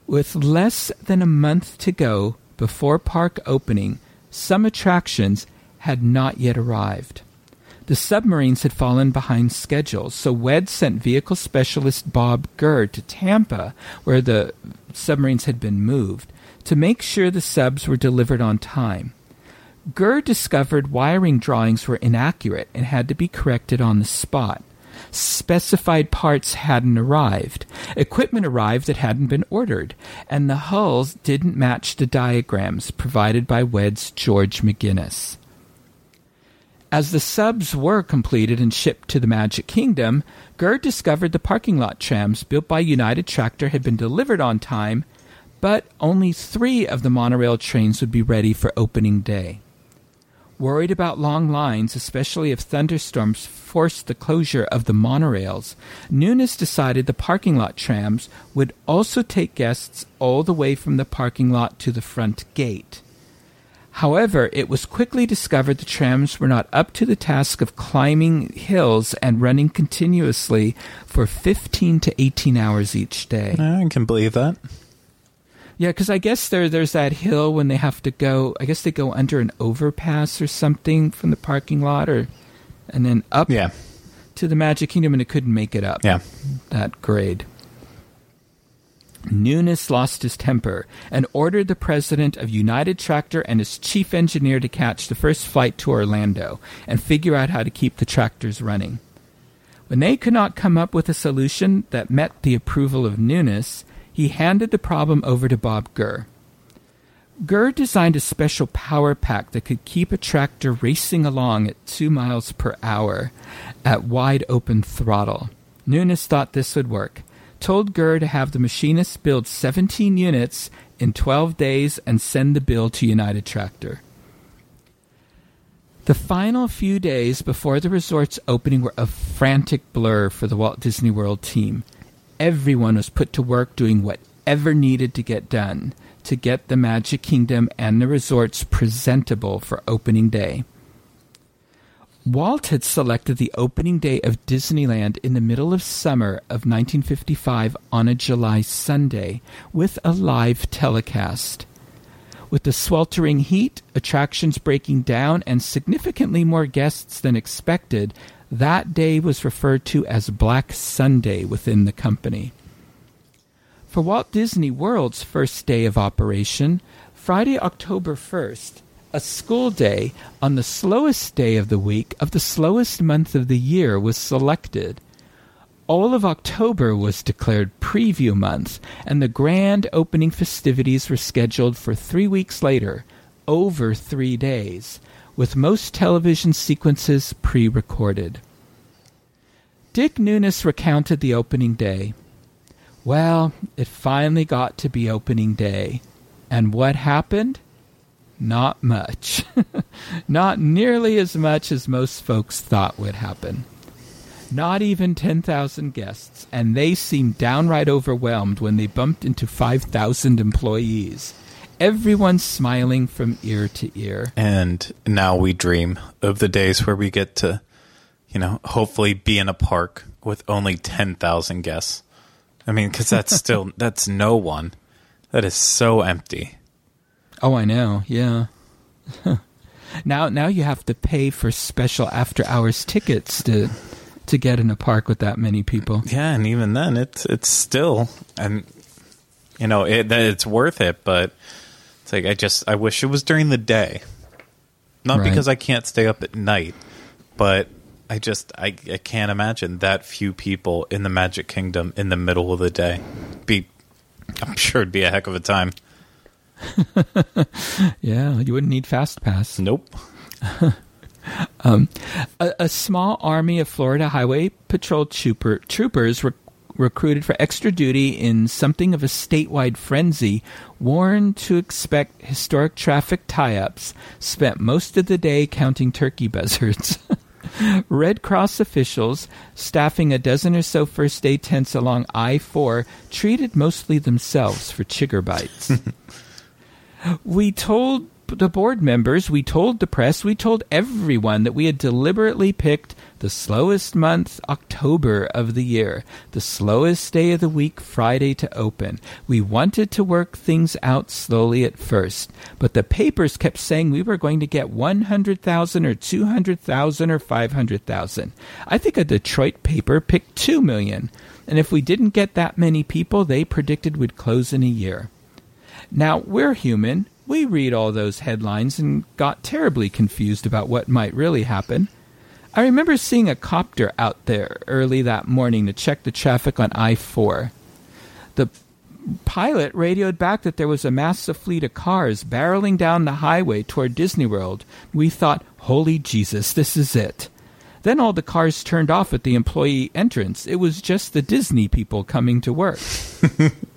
With less than a month to go before park opening, some attractions had not yet arrived. The submarines had fallen behind schedule, so WED sent vehicle specialist Bob Gurr to Tampa, where the submarines had been moved, to make sure the subs were delivered on time. Gurr discovered wiring drawings were inaccurate and had to be corrected on the spot. Specified parts hadn't arrived. Equipment arrived that hadn't been ordered, and the hulls didn't match the diagrams provided by WED's George McGinnis. As the subs were completed and shipped to the Magic Kingdom, Gurr discovered the parking lot trams built by United Tractor had been delivered on time, but only three of the monorail trains would be ready for opening day. Worried about long lines, especially if thunderstorms forced the closure of the monorails, Nunis decided the parking lot trams would also take guests all the way from the parking lot to the front gate. However, it was quickly discovered the trams were not up to the task of climbing hills and running continuously for 15 to 18 hours each day. I can believe that. Yeah, because I guess there there's that hill when they have to go. I guess they go under an overpass or something from the parking lot, or and then up yeah. to the Magic Kingdom, and it couldn't make it up. Yeah, that grade. Nunis lost his temper and ordered the president of United Tractor and his chief engineer to catch the first flight to Orlando and figure out how to keep the tractors running. When they could not come up with a solution that met the approval of Nunis, he handed the problem over to Bob Gurr. Gurr designed a special power pack that could keep a tractor racing along at two miles per hour at wide open throttle. Nunis thought this would work, told Gurr to have the machinists build 17 units in 12 days and send the bill to United Tractor. The final few days before the resort's opening were a frantic blur for the Walt Disney World team everyone was put to work doing whatever needed to get done to get the Magic Kingdom and the resorts presentable for opening day. Walt had selected the opening day of Disneyland in the middle of summer of 1955 on a July Sunday with a live telecast. With the sweltering heat, attractions breaking down, and significantly more guests than expected, that day was referred to as Black Sunday within the company. For Walt Disney World's first day of operation, Friday, October 1st, a school day on the slowest day of the week of the slowest month of the year was selected. All of October was declared preview month, and the grand opening festivities were scheduled for three weeks later, over three days, with most television sequences pre recorded. Dick Nunis recounted the opening day. Well, it finally got to be opening day. And what happened? Not much. Not nearly as much as most folks thought would happen. Not even 10,000 guests, and they seemed downright overwhelmed when they bumped into 5,000 employees. Everyone smiling from ear to ear. And now we dream of the days where we get to, you know, hopefully be in a park with only 10,000 guests. I mean, because that's still that's no one. That is so empty. Oh, I know. Yeah. now, now you have to pay for special after-hours tickets to to get in a park with that many people. Yeah, and even then, it's it's still and you know it it's worth it, but it's like I just I wish it was during the day, not right. because I can't stay up at night, but I just I, I can't imagine that few people in the Magic Kingdom in the middle of the day. Be I'm sure it'd be a heck of a time. yeah, you wouldn't need fast pass. Nope. um, a, a, small army of Florida Highway Patrol trooper, troopers re- recruited for extra duty in something of a statewide frenzy, warned to expect historic traffic tie-ups, spent most of the day counting turkey buzzards. Red Cross officials, staffing a dozen or so first aid tents along I 4, treated mostly themselves for chigger bites. We told the board members, we told the press, we told everyone that we had deliberately picked the slowest month, October of the year, the slowest day of the week, Friday to open. We wanted to work things out slowly at first, but the papers kept saying we were going to get 100,000 or 200,000 or 500,000. I think a Detroit paper picked 2 million, and if we didn't get that many people, they predicted we'd close in a year. Now, we're human. We read all those headlines and got terribly confused about what might really happen. I remember seeing a copter out there early that morning to check the traffic on I 4. The pilot radioed back that there was a massive fleet of cars barreling down the highway toward Disney World. We thought, holy Jesus, this is it. Then all the cars turned off at the employee entrance. It was just the Disney people coming to work.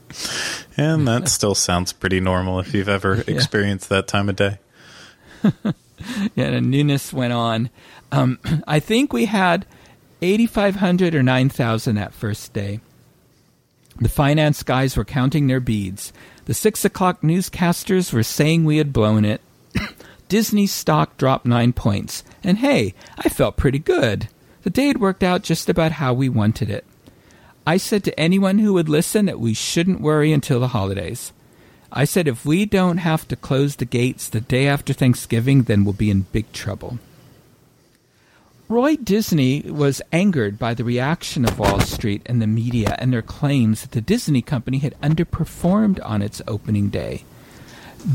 and that still sounds pretty normal if you've ever yeah. experienced that time of day. yeah, and Nunis went on. Um, I think we had 8,500 or 9,000 that first day. The finance guys were counting their beads. The six o'clock newscasters were saying we had blown it. Disney stock dropped nine points. And hey, I felt pretty good. The day had worked out just about how we wanted it. I said to anyone who would listen that we shouldn't worry until the holidays. I said if we don't have to close the gates the day after Thanksgiving, then we'll be in big trouble. Roy Disney was angered by the reaction of Wall Street and the media and their claims that the Disney company had underperformed on its opening day.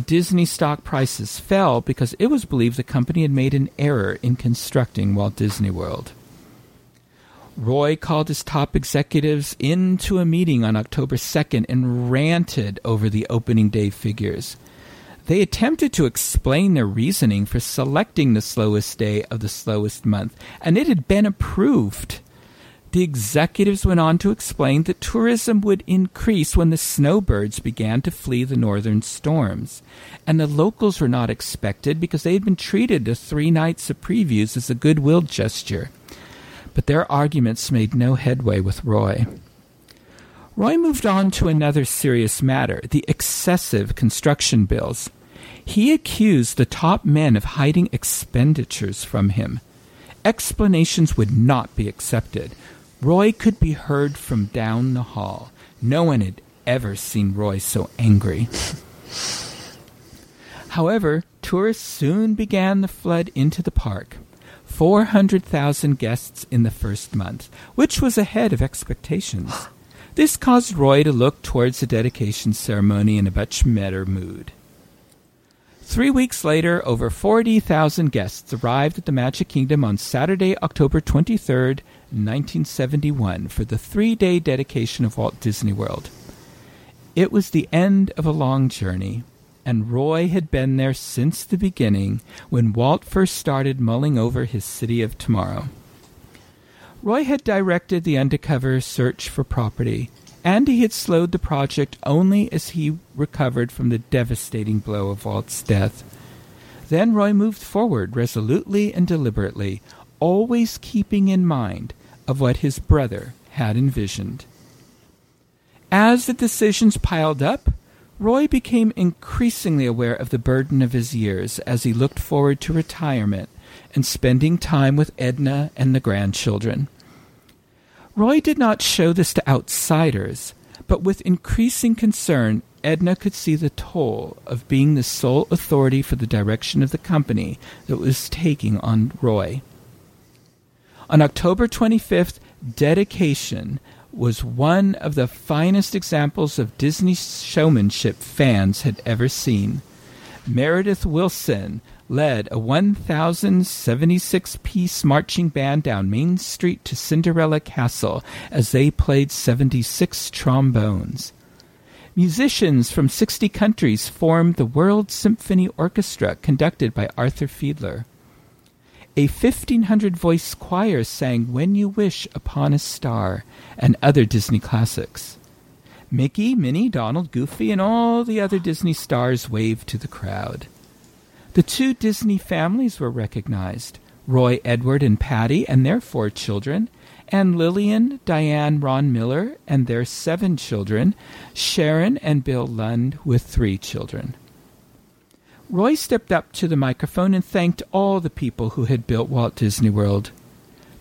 Disney stock prices fell because it was believed the company had made an error in constructing Walt Disney World. Roy called his top executives into a meeting on October 2nd and ranted over the opening day figures. They attempted to explain their reasoning for selecting the slowest day of the slowest month, and it had been approved. The executives went on to explain that tourism would increase when the snowbirds began to flee the northern storms, and the locals were not expected because they had been treated to three nights of previews as a goodwill gesture but their arguments made no headway with Roy. Roy moved on to another serious matter the excessive construction bills. He accused the top men of hiding expenditures from him. Explanations would not be accepted. Roy could be heard from down the hall. No one had ever seen Roy so angry. However, tourists soon began the flood into the park. 400,000 guests in the first month, which was ahead of expectations. This caused Roy to look towards the dedication ceremony in a much better mood. Three weeks later, over 40,000 guests arrived at the Magic Kingdom on Saturday, October 23rd, 1971, for the three day dedication of Walt Disney World. It was the end of a long journey, and Roy had been there since the beginning when Walt first started mulling over his City of Tomorrow. Roy had directed the undercover search for property, and he had slowed the project only as he recovered from the devastating blow of Walt's death. Then Roy moved forward resolutely and deliberately, always keeping in mind of what his brother had envisioned. As the decisions piled up, Roy became increasingly aware of the burden of his years as he looked forward to retirement and spending time with Edna and the grandchildren. Roy did not show this to outsiders, but with increasing concern, Edna could see the toll of being the sole authority for the direction of the company that was taking on Roy. On October 25th, dedication was one of the finest examples of Disney showmanship fans had ever seen. Meredith Willson led a 1,076 piece marching band down Main Street to Cinderella Castle as they played 76 trombones. Musicians from 60 countries formed the World Symphony Orchestra conducted by Arthur Fiedler. A 1500 voice choir sang When You Wish Upon a Star and other Disney classics. Mickey, Minnie, Donald, Goofy, and all the other Disney stars waved to the crowd. The two Disney families were recognized Roy, Edward, and Patty, and their four children, and Lillian, Diane, Ron Miller, and their seven children, Sharon and Bill Lund, with three children. Roy stepped up to the microphone and thanked all the people who had built Walt Disney World.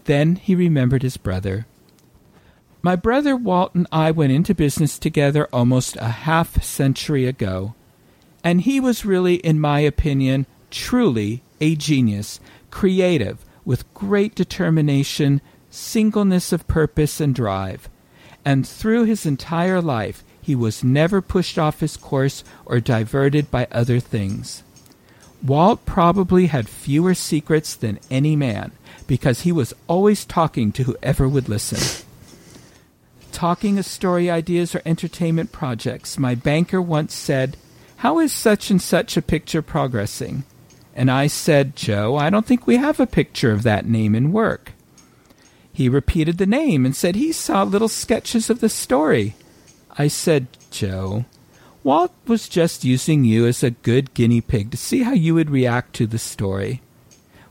Then he remembered his brother. My brother Walt and I went into business together almost a half century ago, and he was really, in my opinion, truly a genius, creative, with great determination, singleness of purpose and drive. And through his entire life, he was never pushed off his course or diverted by other things. Walt probably had fewer secrets than any man because he was always talking to whoever would listen. Talking of story ideas or entertainment projects, my banker once said, How is such and such a picture progressing? And I said, Joe, I don't think we have a picture of that name in work. He repeated the name and said he saw little sketches of the story. I said, Joe, Walt was just using you as a good guinea pig to see how you would react to the story.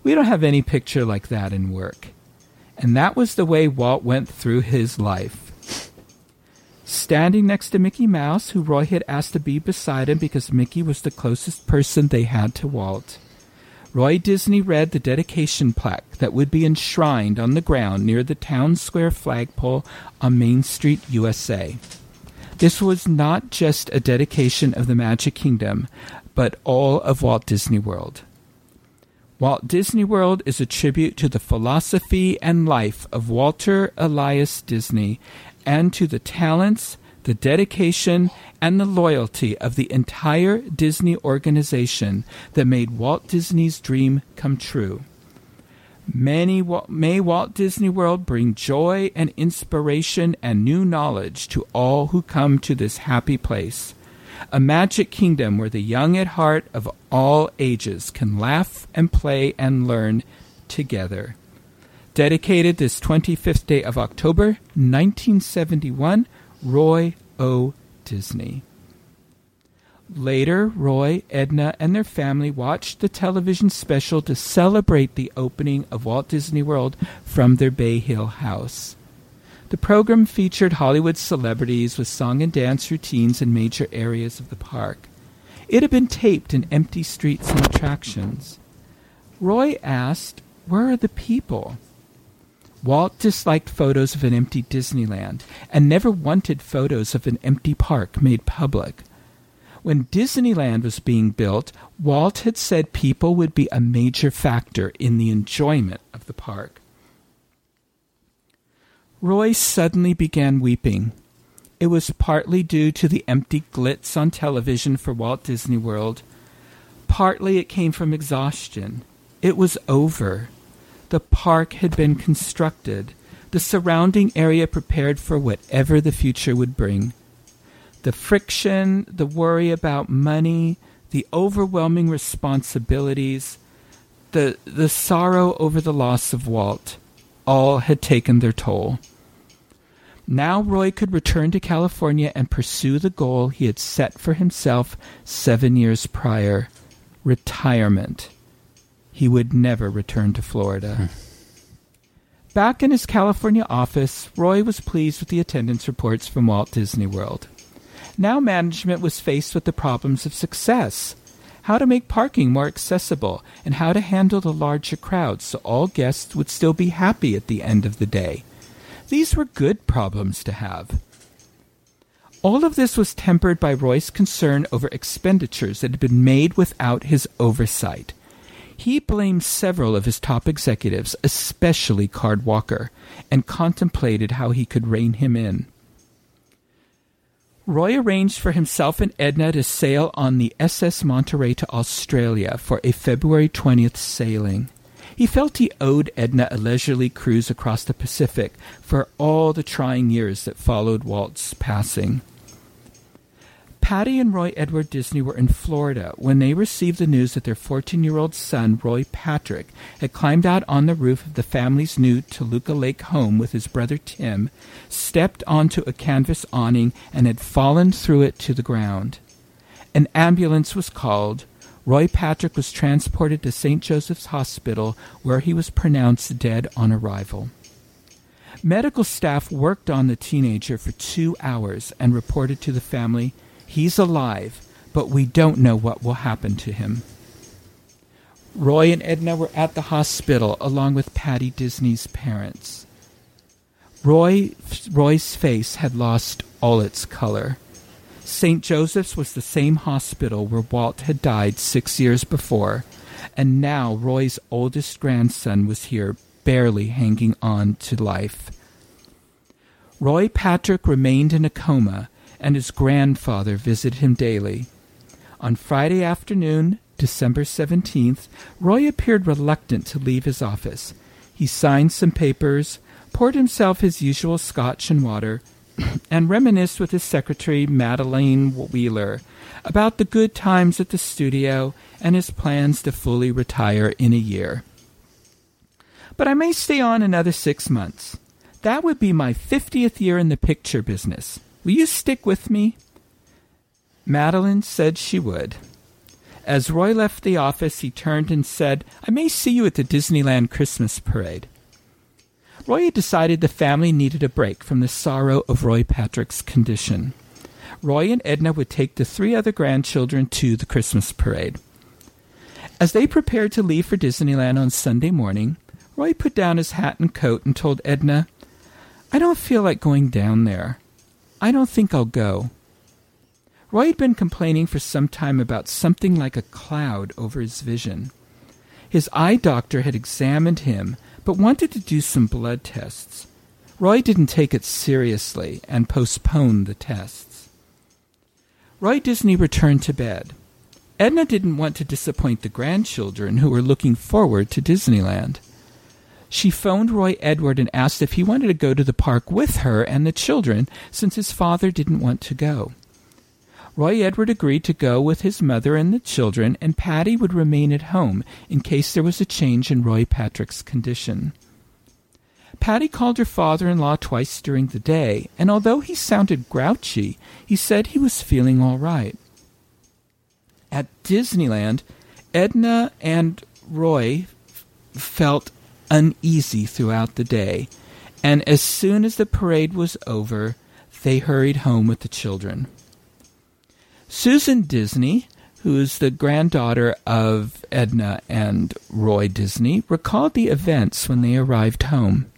We don't have any picture like that in work. And that was the way Walt went through his life. Standing next to Mickey Mouse, who Roy had asked to be beside him because Mickey was the closest person they had to Walt, Roy Disney read the dedication plaque that would be enshrined on the ground near the town square flagpole on Main Street, USA. This was not just a dedication of the Magic Kingdom, but all of Walt Disney World. Walt Disney World is a tribute to the philosophy and life of Walter Elias Disney and to the talents, the dedication, and the loyalty of the entire Disney organization that made Walt Disney's dream come true. Many, may Walt Disney World bring joy and inspiration and new knowledge to all who come to this happy place. A magic kingdom where the young at heart of all ages can laugh and play and learn together. Dedicated this 25th day of October, 1971, Roy O. Disney. Later, Roy, Edna, and their family watched the television special to celebrate the opening of Walt Disney World from their Bay Hill house. The program featured Hollywood celebrities with song and dance routines in major areas of the park. It had been taped in empty streets and attractions. Roy asked, Where are the people? Walt disliked photos of an empty Disneyland and never wanted photos of an empty park made public. When Disneyland was being built, Walt had said people would be a major factor in the enjoyment of the park. Roy suddenly began weeping. It was partly due to the empty glitz on television for Walt Disney World, Partly it came from exhaustion. It was over. The park had been constructed, the surrounding area prepared for whatever the future would bring. The friction, the worry about money, the overwhelming responsibilities, the, the sorrow over the loss of Walt, all had taken their toll. Now Roy could return to California and pursue the goal he had set for himself seven years prior retirement. He would never return to Florida. Hmm. Back in his California office, Roy was pleased with the attendance reports from Walt Disney World. Now management was faced with the problems of success how to make parking more accessible, and how to handle the larger crowds so all guests would still be happy at the end of the day. These were good problems to have. All of this was tempered by Roy's concern over expenditures that had been made without his oversight. He blamed several of his top executives, especially Card Walker, and contemplated how he could rein him in. Roy arranged for himself and Edna to sail on the SS Monterey to Australia for a February 20th sailing. He felt he owed Edna a leisurely cruise across the Pacific for all the trying years that followed Walt's passing. Patty and Roy Edward Disney were in Florida when they received the news that their 14 year old son, Roy Patrick, had climbed out on the roof of the family's new Toluca Lake home with his brother Tim, stepped onto a canvas awning, and had fallen through it to the ground. An ambulance was called. Roy Patrick was transported to St. Joseph's Hospital, where he was pronounced dead on arrival. Medical staff worked on the teenager for two hours and reported to the family He's alive, but we don't know what will happen to him. Roy and Edna were at the hospital along with Patty Disney's parents. Roy, Roy's face had lost all its color. St. Joseph's was the same hospital where Walt had died six years before, and now Roy's oldest grandson was here, barely hanging on to life. Roy Patrick remained in a coma and his grandfather visit him daily. On Friday afternoon, December 17th, Roy appeared reluctant to leave his office. He signed some papers, poured himself his usual scotch and water, and reminisced with his secretary, Madeline Wheeler, about the good times at the studio and his plans to fully retire in a year. But I may stay on another six months. That would be my fiftieth year in the picture business. Will you stick with me? Madeline said she would. As Roy left the office, he turned and said, I may see you at the Disneyland Christmas parade. Roy had decided the family needed a break from the sorrow of Roy Patrick's condition. Roy and Edna would take the three other grandchildren to the Christmas parade. As they prepared to leave for Disneyland on Sunday morning, Roy put down his hat and coat and told Edna, I don't feel like going down there. I don't think I'll go. Roy had been complaining for some time about something like a cloud over his vision. His eye doctor had examined him, but wanted to do some blood tests. Roy didn't take it seriously and postponed the tests. Roy Disney returned to bed. Edna didn't want to disappoint the grandchildren who were looking forward to Disneyland. She phoned Roy Edward and asked if he wanted to go to the park with her and the children since his father didn't want to go. Roy Edward agreed to go with his mother and the children, and Patty would remain at home in case there was a change in Roy Patrick's condition. Patty called her father in law twice during the day, and although he sounded grouchy, he said he was feeling all right. At Disneyland, Edna and Roy felt uneasy throughout the day, and as soon as the parade was over, they hurried home with the children. Susan Disney, who is the granddaughter of Edna and Roy Disney, recalled the events when they arrived home.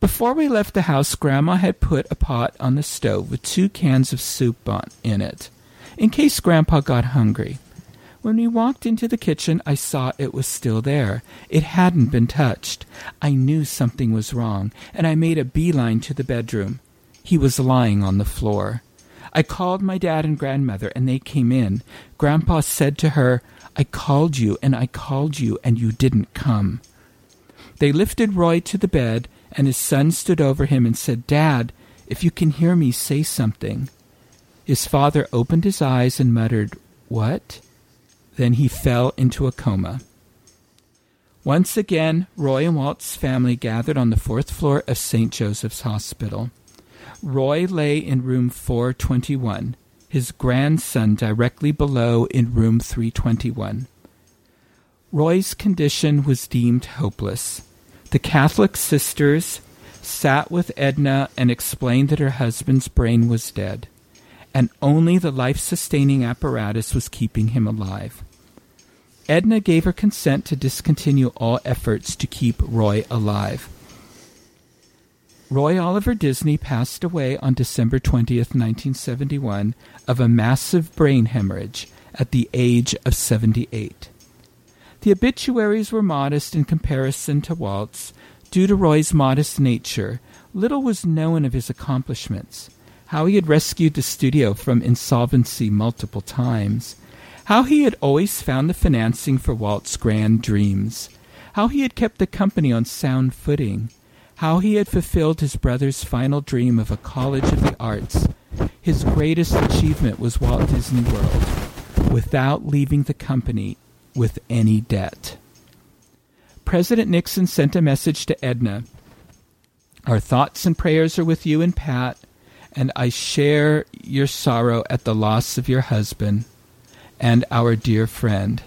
Before we left the house, Grandma had put a pot on the stove with two cans of soup on, in it, in case Grandpa got hungry. When we walked into the kitchen, I saw it was still there. It hadn't been touched. I knew something was wrong, and I made a beeline to the bedroom. He was lying on the floor. I called my dad and grandmother, and they came in. Grandpa said to her, I called you, and I called you, and you didn't come. They lifted Roy to the bed, and his son stood over him and said, Dad, if you can hear me, say something. His father opened his eyes and muttered, What? Then he fell into a coma. Once again, Roy and Walt's family gathered on the fourth floor of St. Joseph's Hospital. Roy lay in room 421, his grandson directly below in room 321. Roy's condition was deemed hopeless. The Catholic sisters sat with Edna and explained that her husband's brain was dead, and only the life sustaining apparatus was keeping him alive. Edna gave her consent to discontinue all efforts to keep Roy alive. Roy Oliver Disney passed away on December 20th, 1971, of a massive brain hemorrhage at the age of 78. The obituaries were modest in comparison to Walt's. Due to Roy's modest nature, little was known of his accomplishments, how he had rescued the studio from insolvency multiple times, how he had always found the financing for Walt's grand dreams, how he had kept the company on sound footing, how he had fulfilled his brother's final dream of a college of the arts. His greatest achievement was Walt Disney World, without leaving the company with any debt. President Nixon sent a message to Edna. Our thoughts and prayers are with you and Pat, and I share your sorrow at the loss of your husband and our dear friend.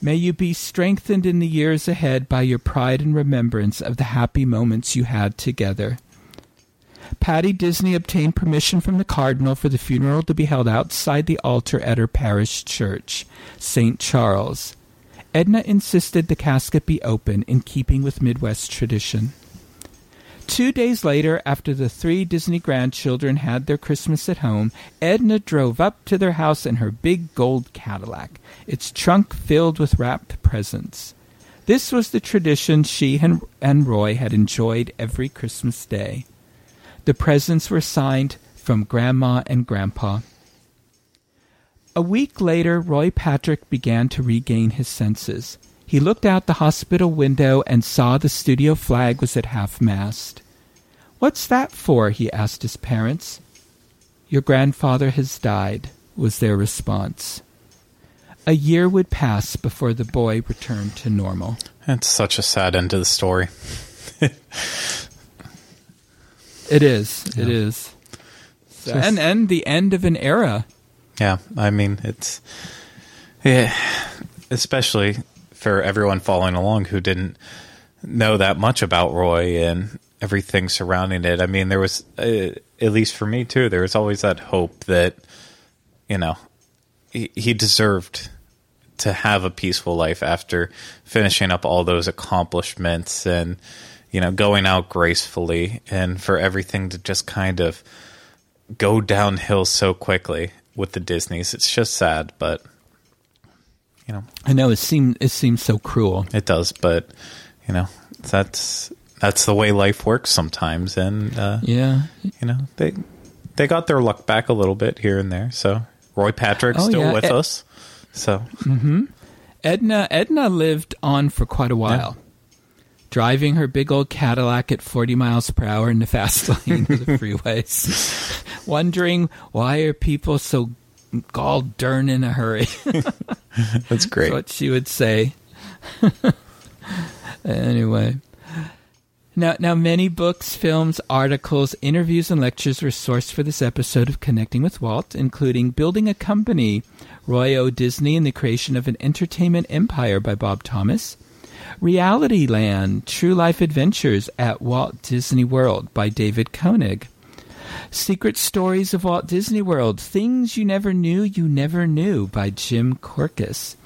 May you be strengthened in the years ahead by your pride and remembrance of the happy moments you had together. Patty Disney obtained permission from the Cardinal for the funeral to be held outside the altar at her parish church, St. Charles. Edna insisted the casket be open in keeping with Midwest tradition. Two days later, after the three Disney grandchildren had their Christmas at home, Edna drove up to their house in her big gold Cadillac, its trunk filled with wrapped presents. This was the tradition she and Roy had enjoyed every Christmas day. The presents were signed from Grandma and Grandpa. A week later, Roy Patrick began to regain his senses. He looked out the hospital window and saw the studio flag was at half mast. What's that for? he asked his parents. Your grandfather has died, was their response. A year would pass before the boy returned to normal. It's such a sad end to the story. it is. Yeah. It is. So, and and the end of an era. Yeah, I mean it's yeah, especially for everyone following along who didn't know that much about Roy and everything surrounding it. I mean, there was, uh, at least for me too, there was always that hope that, you know, he, he deserved to have a peaceful life after finishing up all those accomplishments and, you know, going out gracefully and for everything to just kind of go downhill so quickly with the Disneys. It's just sad, but you know. I know it seems it seems so cruel. It does, but you know that's that's the way life works sometimes, and uh, yeah, you know they they got their luck back a little bit here and there. So Roy Patrick's oh, still yeah. with Ed- us. So mm-hmm. Edna Edna lived on for quite a while. Yeah. Driving her big old Cadillac at 40 miles per hour in the fast lane of the freeways, wondering why are people so gall darn in a hurry. That's great. That's what she would say. anyway. Now, now, many books, films, articles, interviews, and lectures were sourced for this episode of Connecting with Walt, including Building a Company, Roy O. Disney and the Creation of an Entertainment Empire by Bob Thomas, Realityland, True Life Adventures at Walt Disney World by David Koenig, Secret Stories of Walt Disney World Things You Never Knew You Never Knew by Jim Korkis.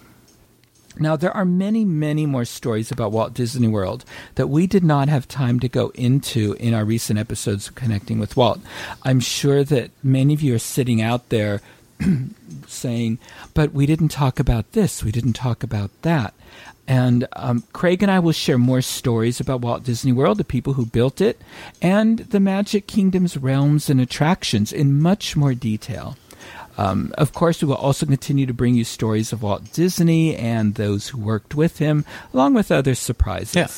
Now, there are many, many more stories about Walt Disney World that we did not have time to go into in our recent episodes of Connecting with Walt. I'm sure that many of you are sitting out there saying, but we didn't talk about this, we didn't talk about that. And um, Craig and I will share more stories about Walt Disney World, the people who built it, and the Magic Kingdom's realms and attractions in much more detail. Um, of course, we will also continue to bring you stories of Walt Disney and those who worked with him, along with other surprises. Yeah.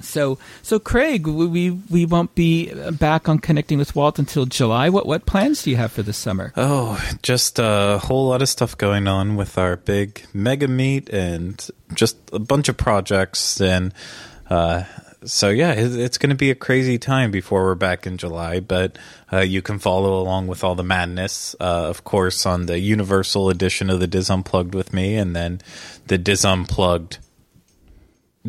So, so Craig, we we won't be back on connecting with Walt until July. What what plans do you have for the summer? Oh, just a whole lot of stuff going on with our big mega meet and just a bunch of projects and uh, so yeah, it's going to be a crazy time before we're back in July. But uh, you can follow along with all the madness, uh, of course, on the Universal edition of the DIS Unplugged with me, and then the DIS Unplugged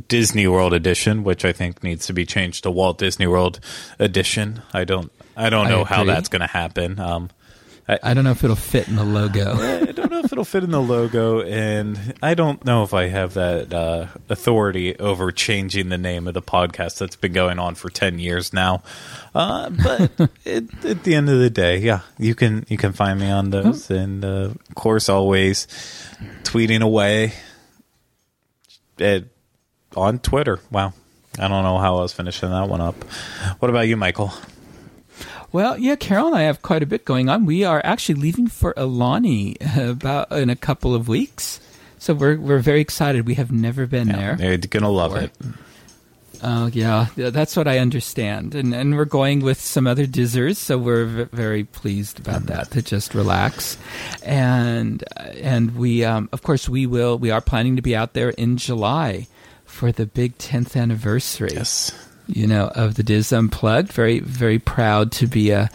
Disney World edition, which I think needs to be changed to Walt Disney World edition. I don't, I don't know I how that's going to happen. Um, I, I, don't know if it'll fit in the logo. I don't know if it'll fit in the logo, and I don't know if I have that uh, authority over changing the name of the podcast that's been going on for ten years now. Uh, but it, at the end of the day, yeah, you can you can find me on those, and uh, of course, always tweeting away. It, on Twitter. Wow. I don't know how I was finishing that one up. What about you, Michael? Well, yeah, Carol and I have quite a bit going on. We are actually leaving for Aulani about in a couple of weeks, so we're we're very excited. We have never been yeah, there. You're gonna love it. Oh yeah, that's what I understand, and and we're going with some other DISers, so we're v- very pleased about that to just relax, and and we um, of course we will we are planning to be out there in July for the big 10th anniversary. Yes. You know, of the DIS Unplugged. Very, very proud to be a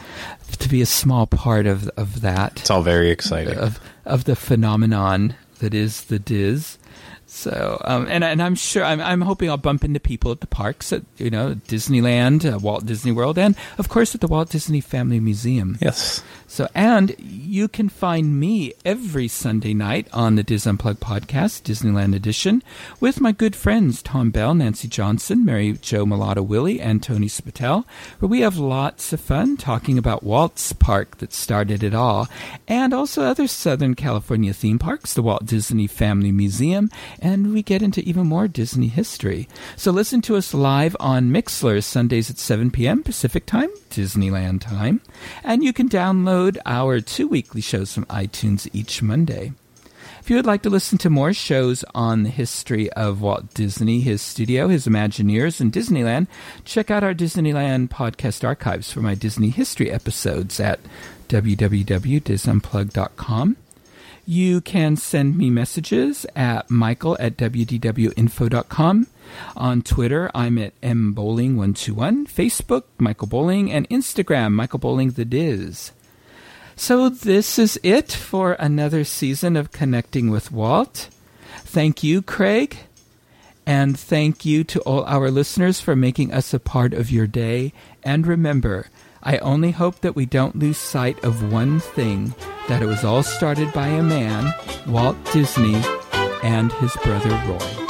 to be a small part of of that. It's all very exciting. Of of the phenomenon that is the DIS. So, um, and and I'm sure I'm I'm hoping I'll bump into people at the parks at you know Disneyland, uh, Walt Disney World, and of course at the Walt Disney Family Museum. Yes. So, and you can find me every Sunday night on the DIS Unplugged podcast, Disneyland Edition, with my good friends Tom Bell, Nancy Johnson, Mary Jo Mulatto Willie, and Tony Spatel, where we have lots of fun talking about Walt's park that started it all, and also other Southern California theme parks, the Walt Disney Family Museum, and we get into even more Disney history. So listen to us live on Mixlr Sundays at 7 p.m. Pacific Time, Disneyland time, and you can download our two weekly shows from iTunes each Monday. If you would like to listen to more shows on the history of Walt Disney, his studio, his Imagineers, and Disneyland, check out our Disneyland podcast archives for my Disney history episodes at www.disunplug.com. You can send me messages at michael at wdwinfo.com. On Twitter, I'm at mbowling121. Facebook, Michael Bowling. And Instagram, Michael Bowling the Diz. So, this is it for another season of Connecting with Walt. Thank you, Craig. And thank you to all our listeners for making us a part of your day. And remember, I only hope that we don't lose sight of one thing that it was all started by a man, Walt Disney, and his brother Roy.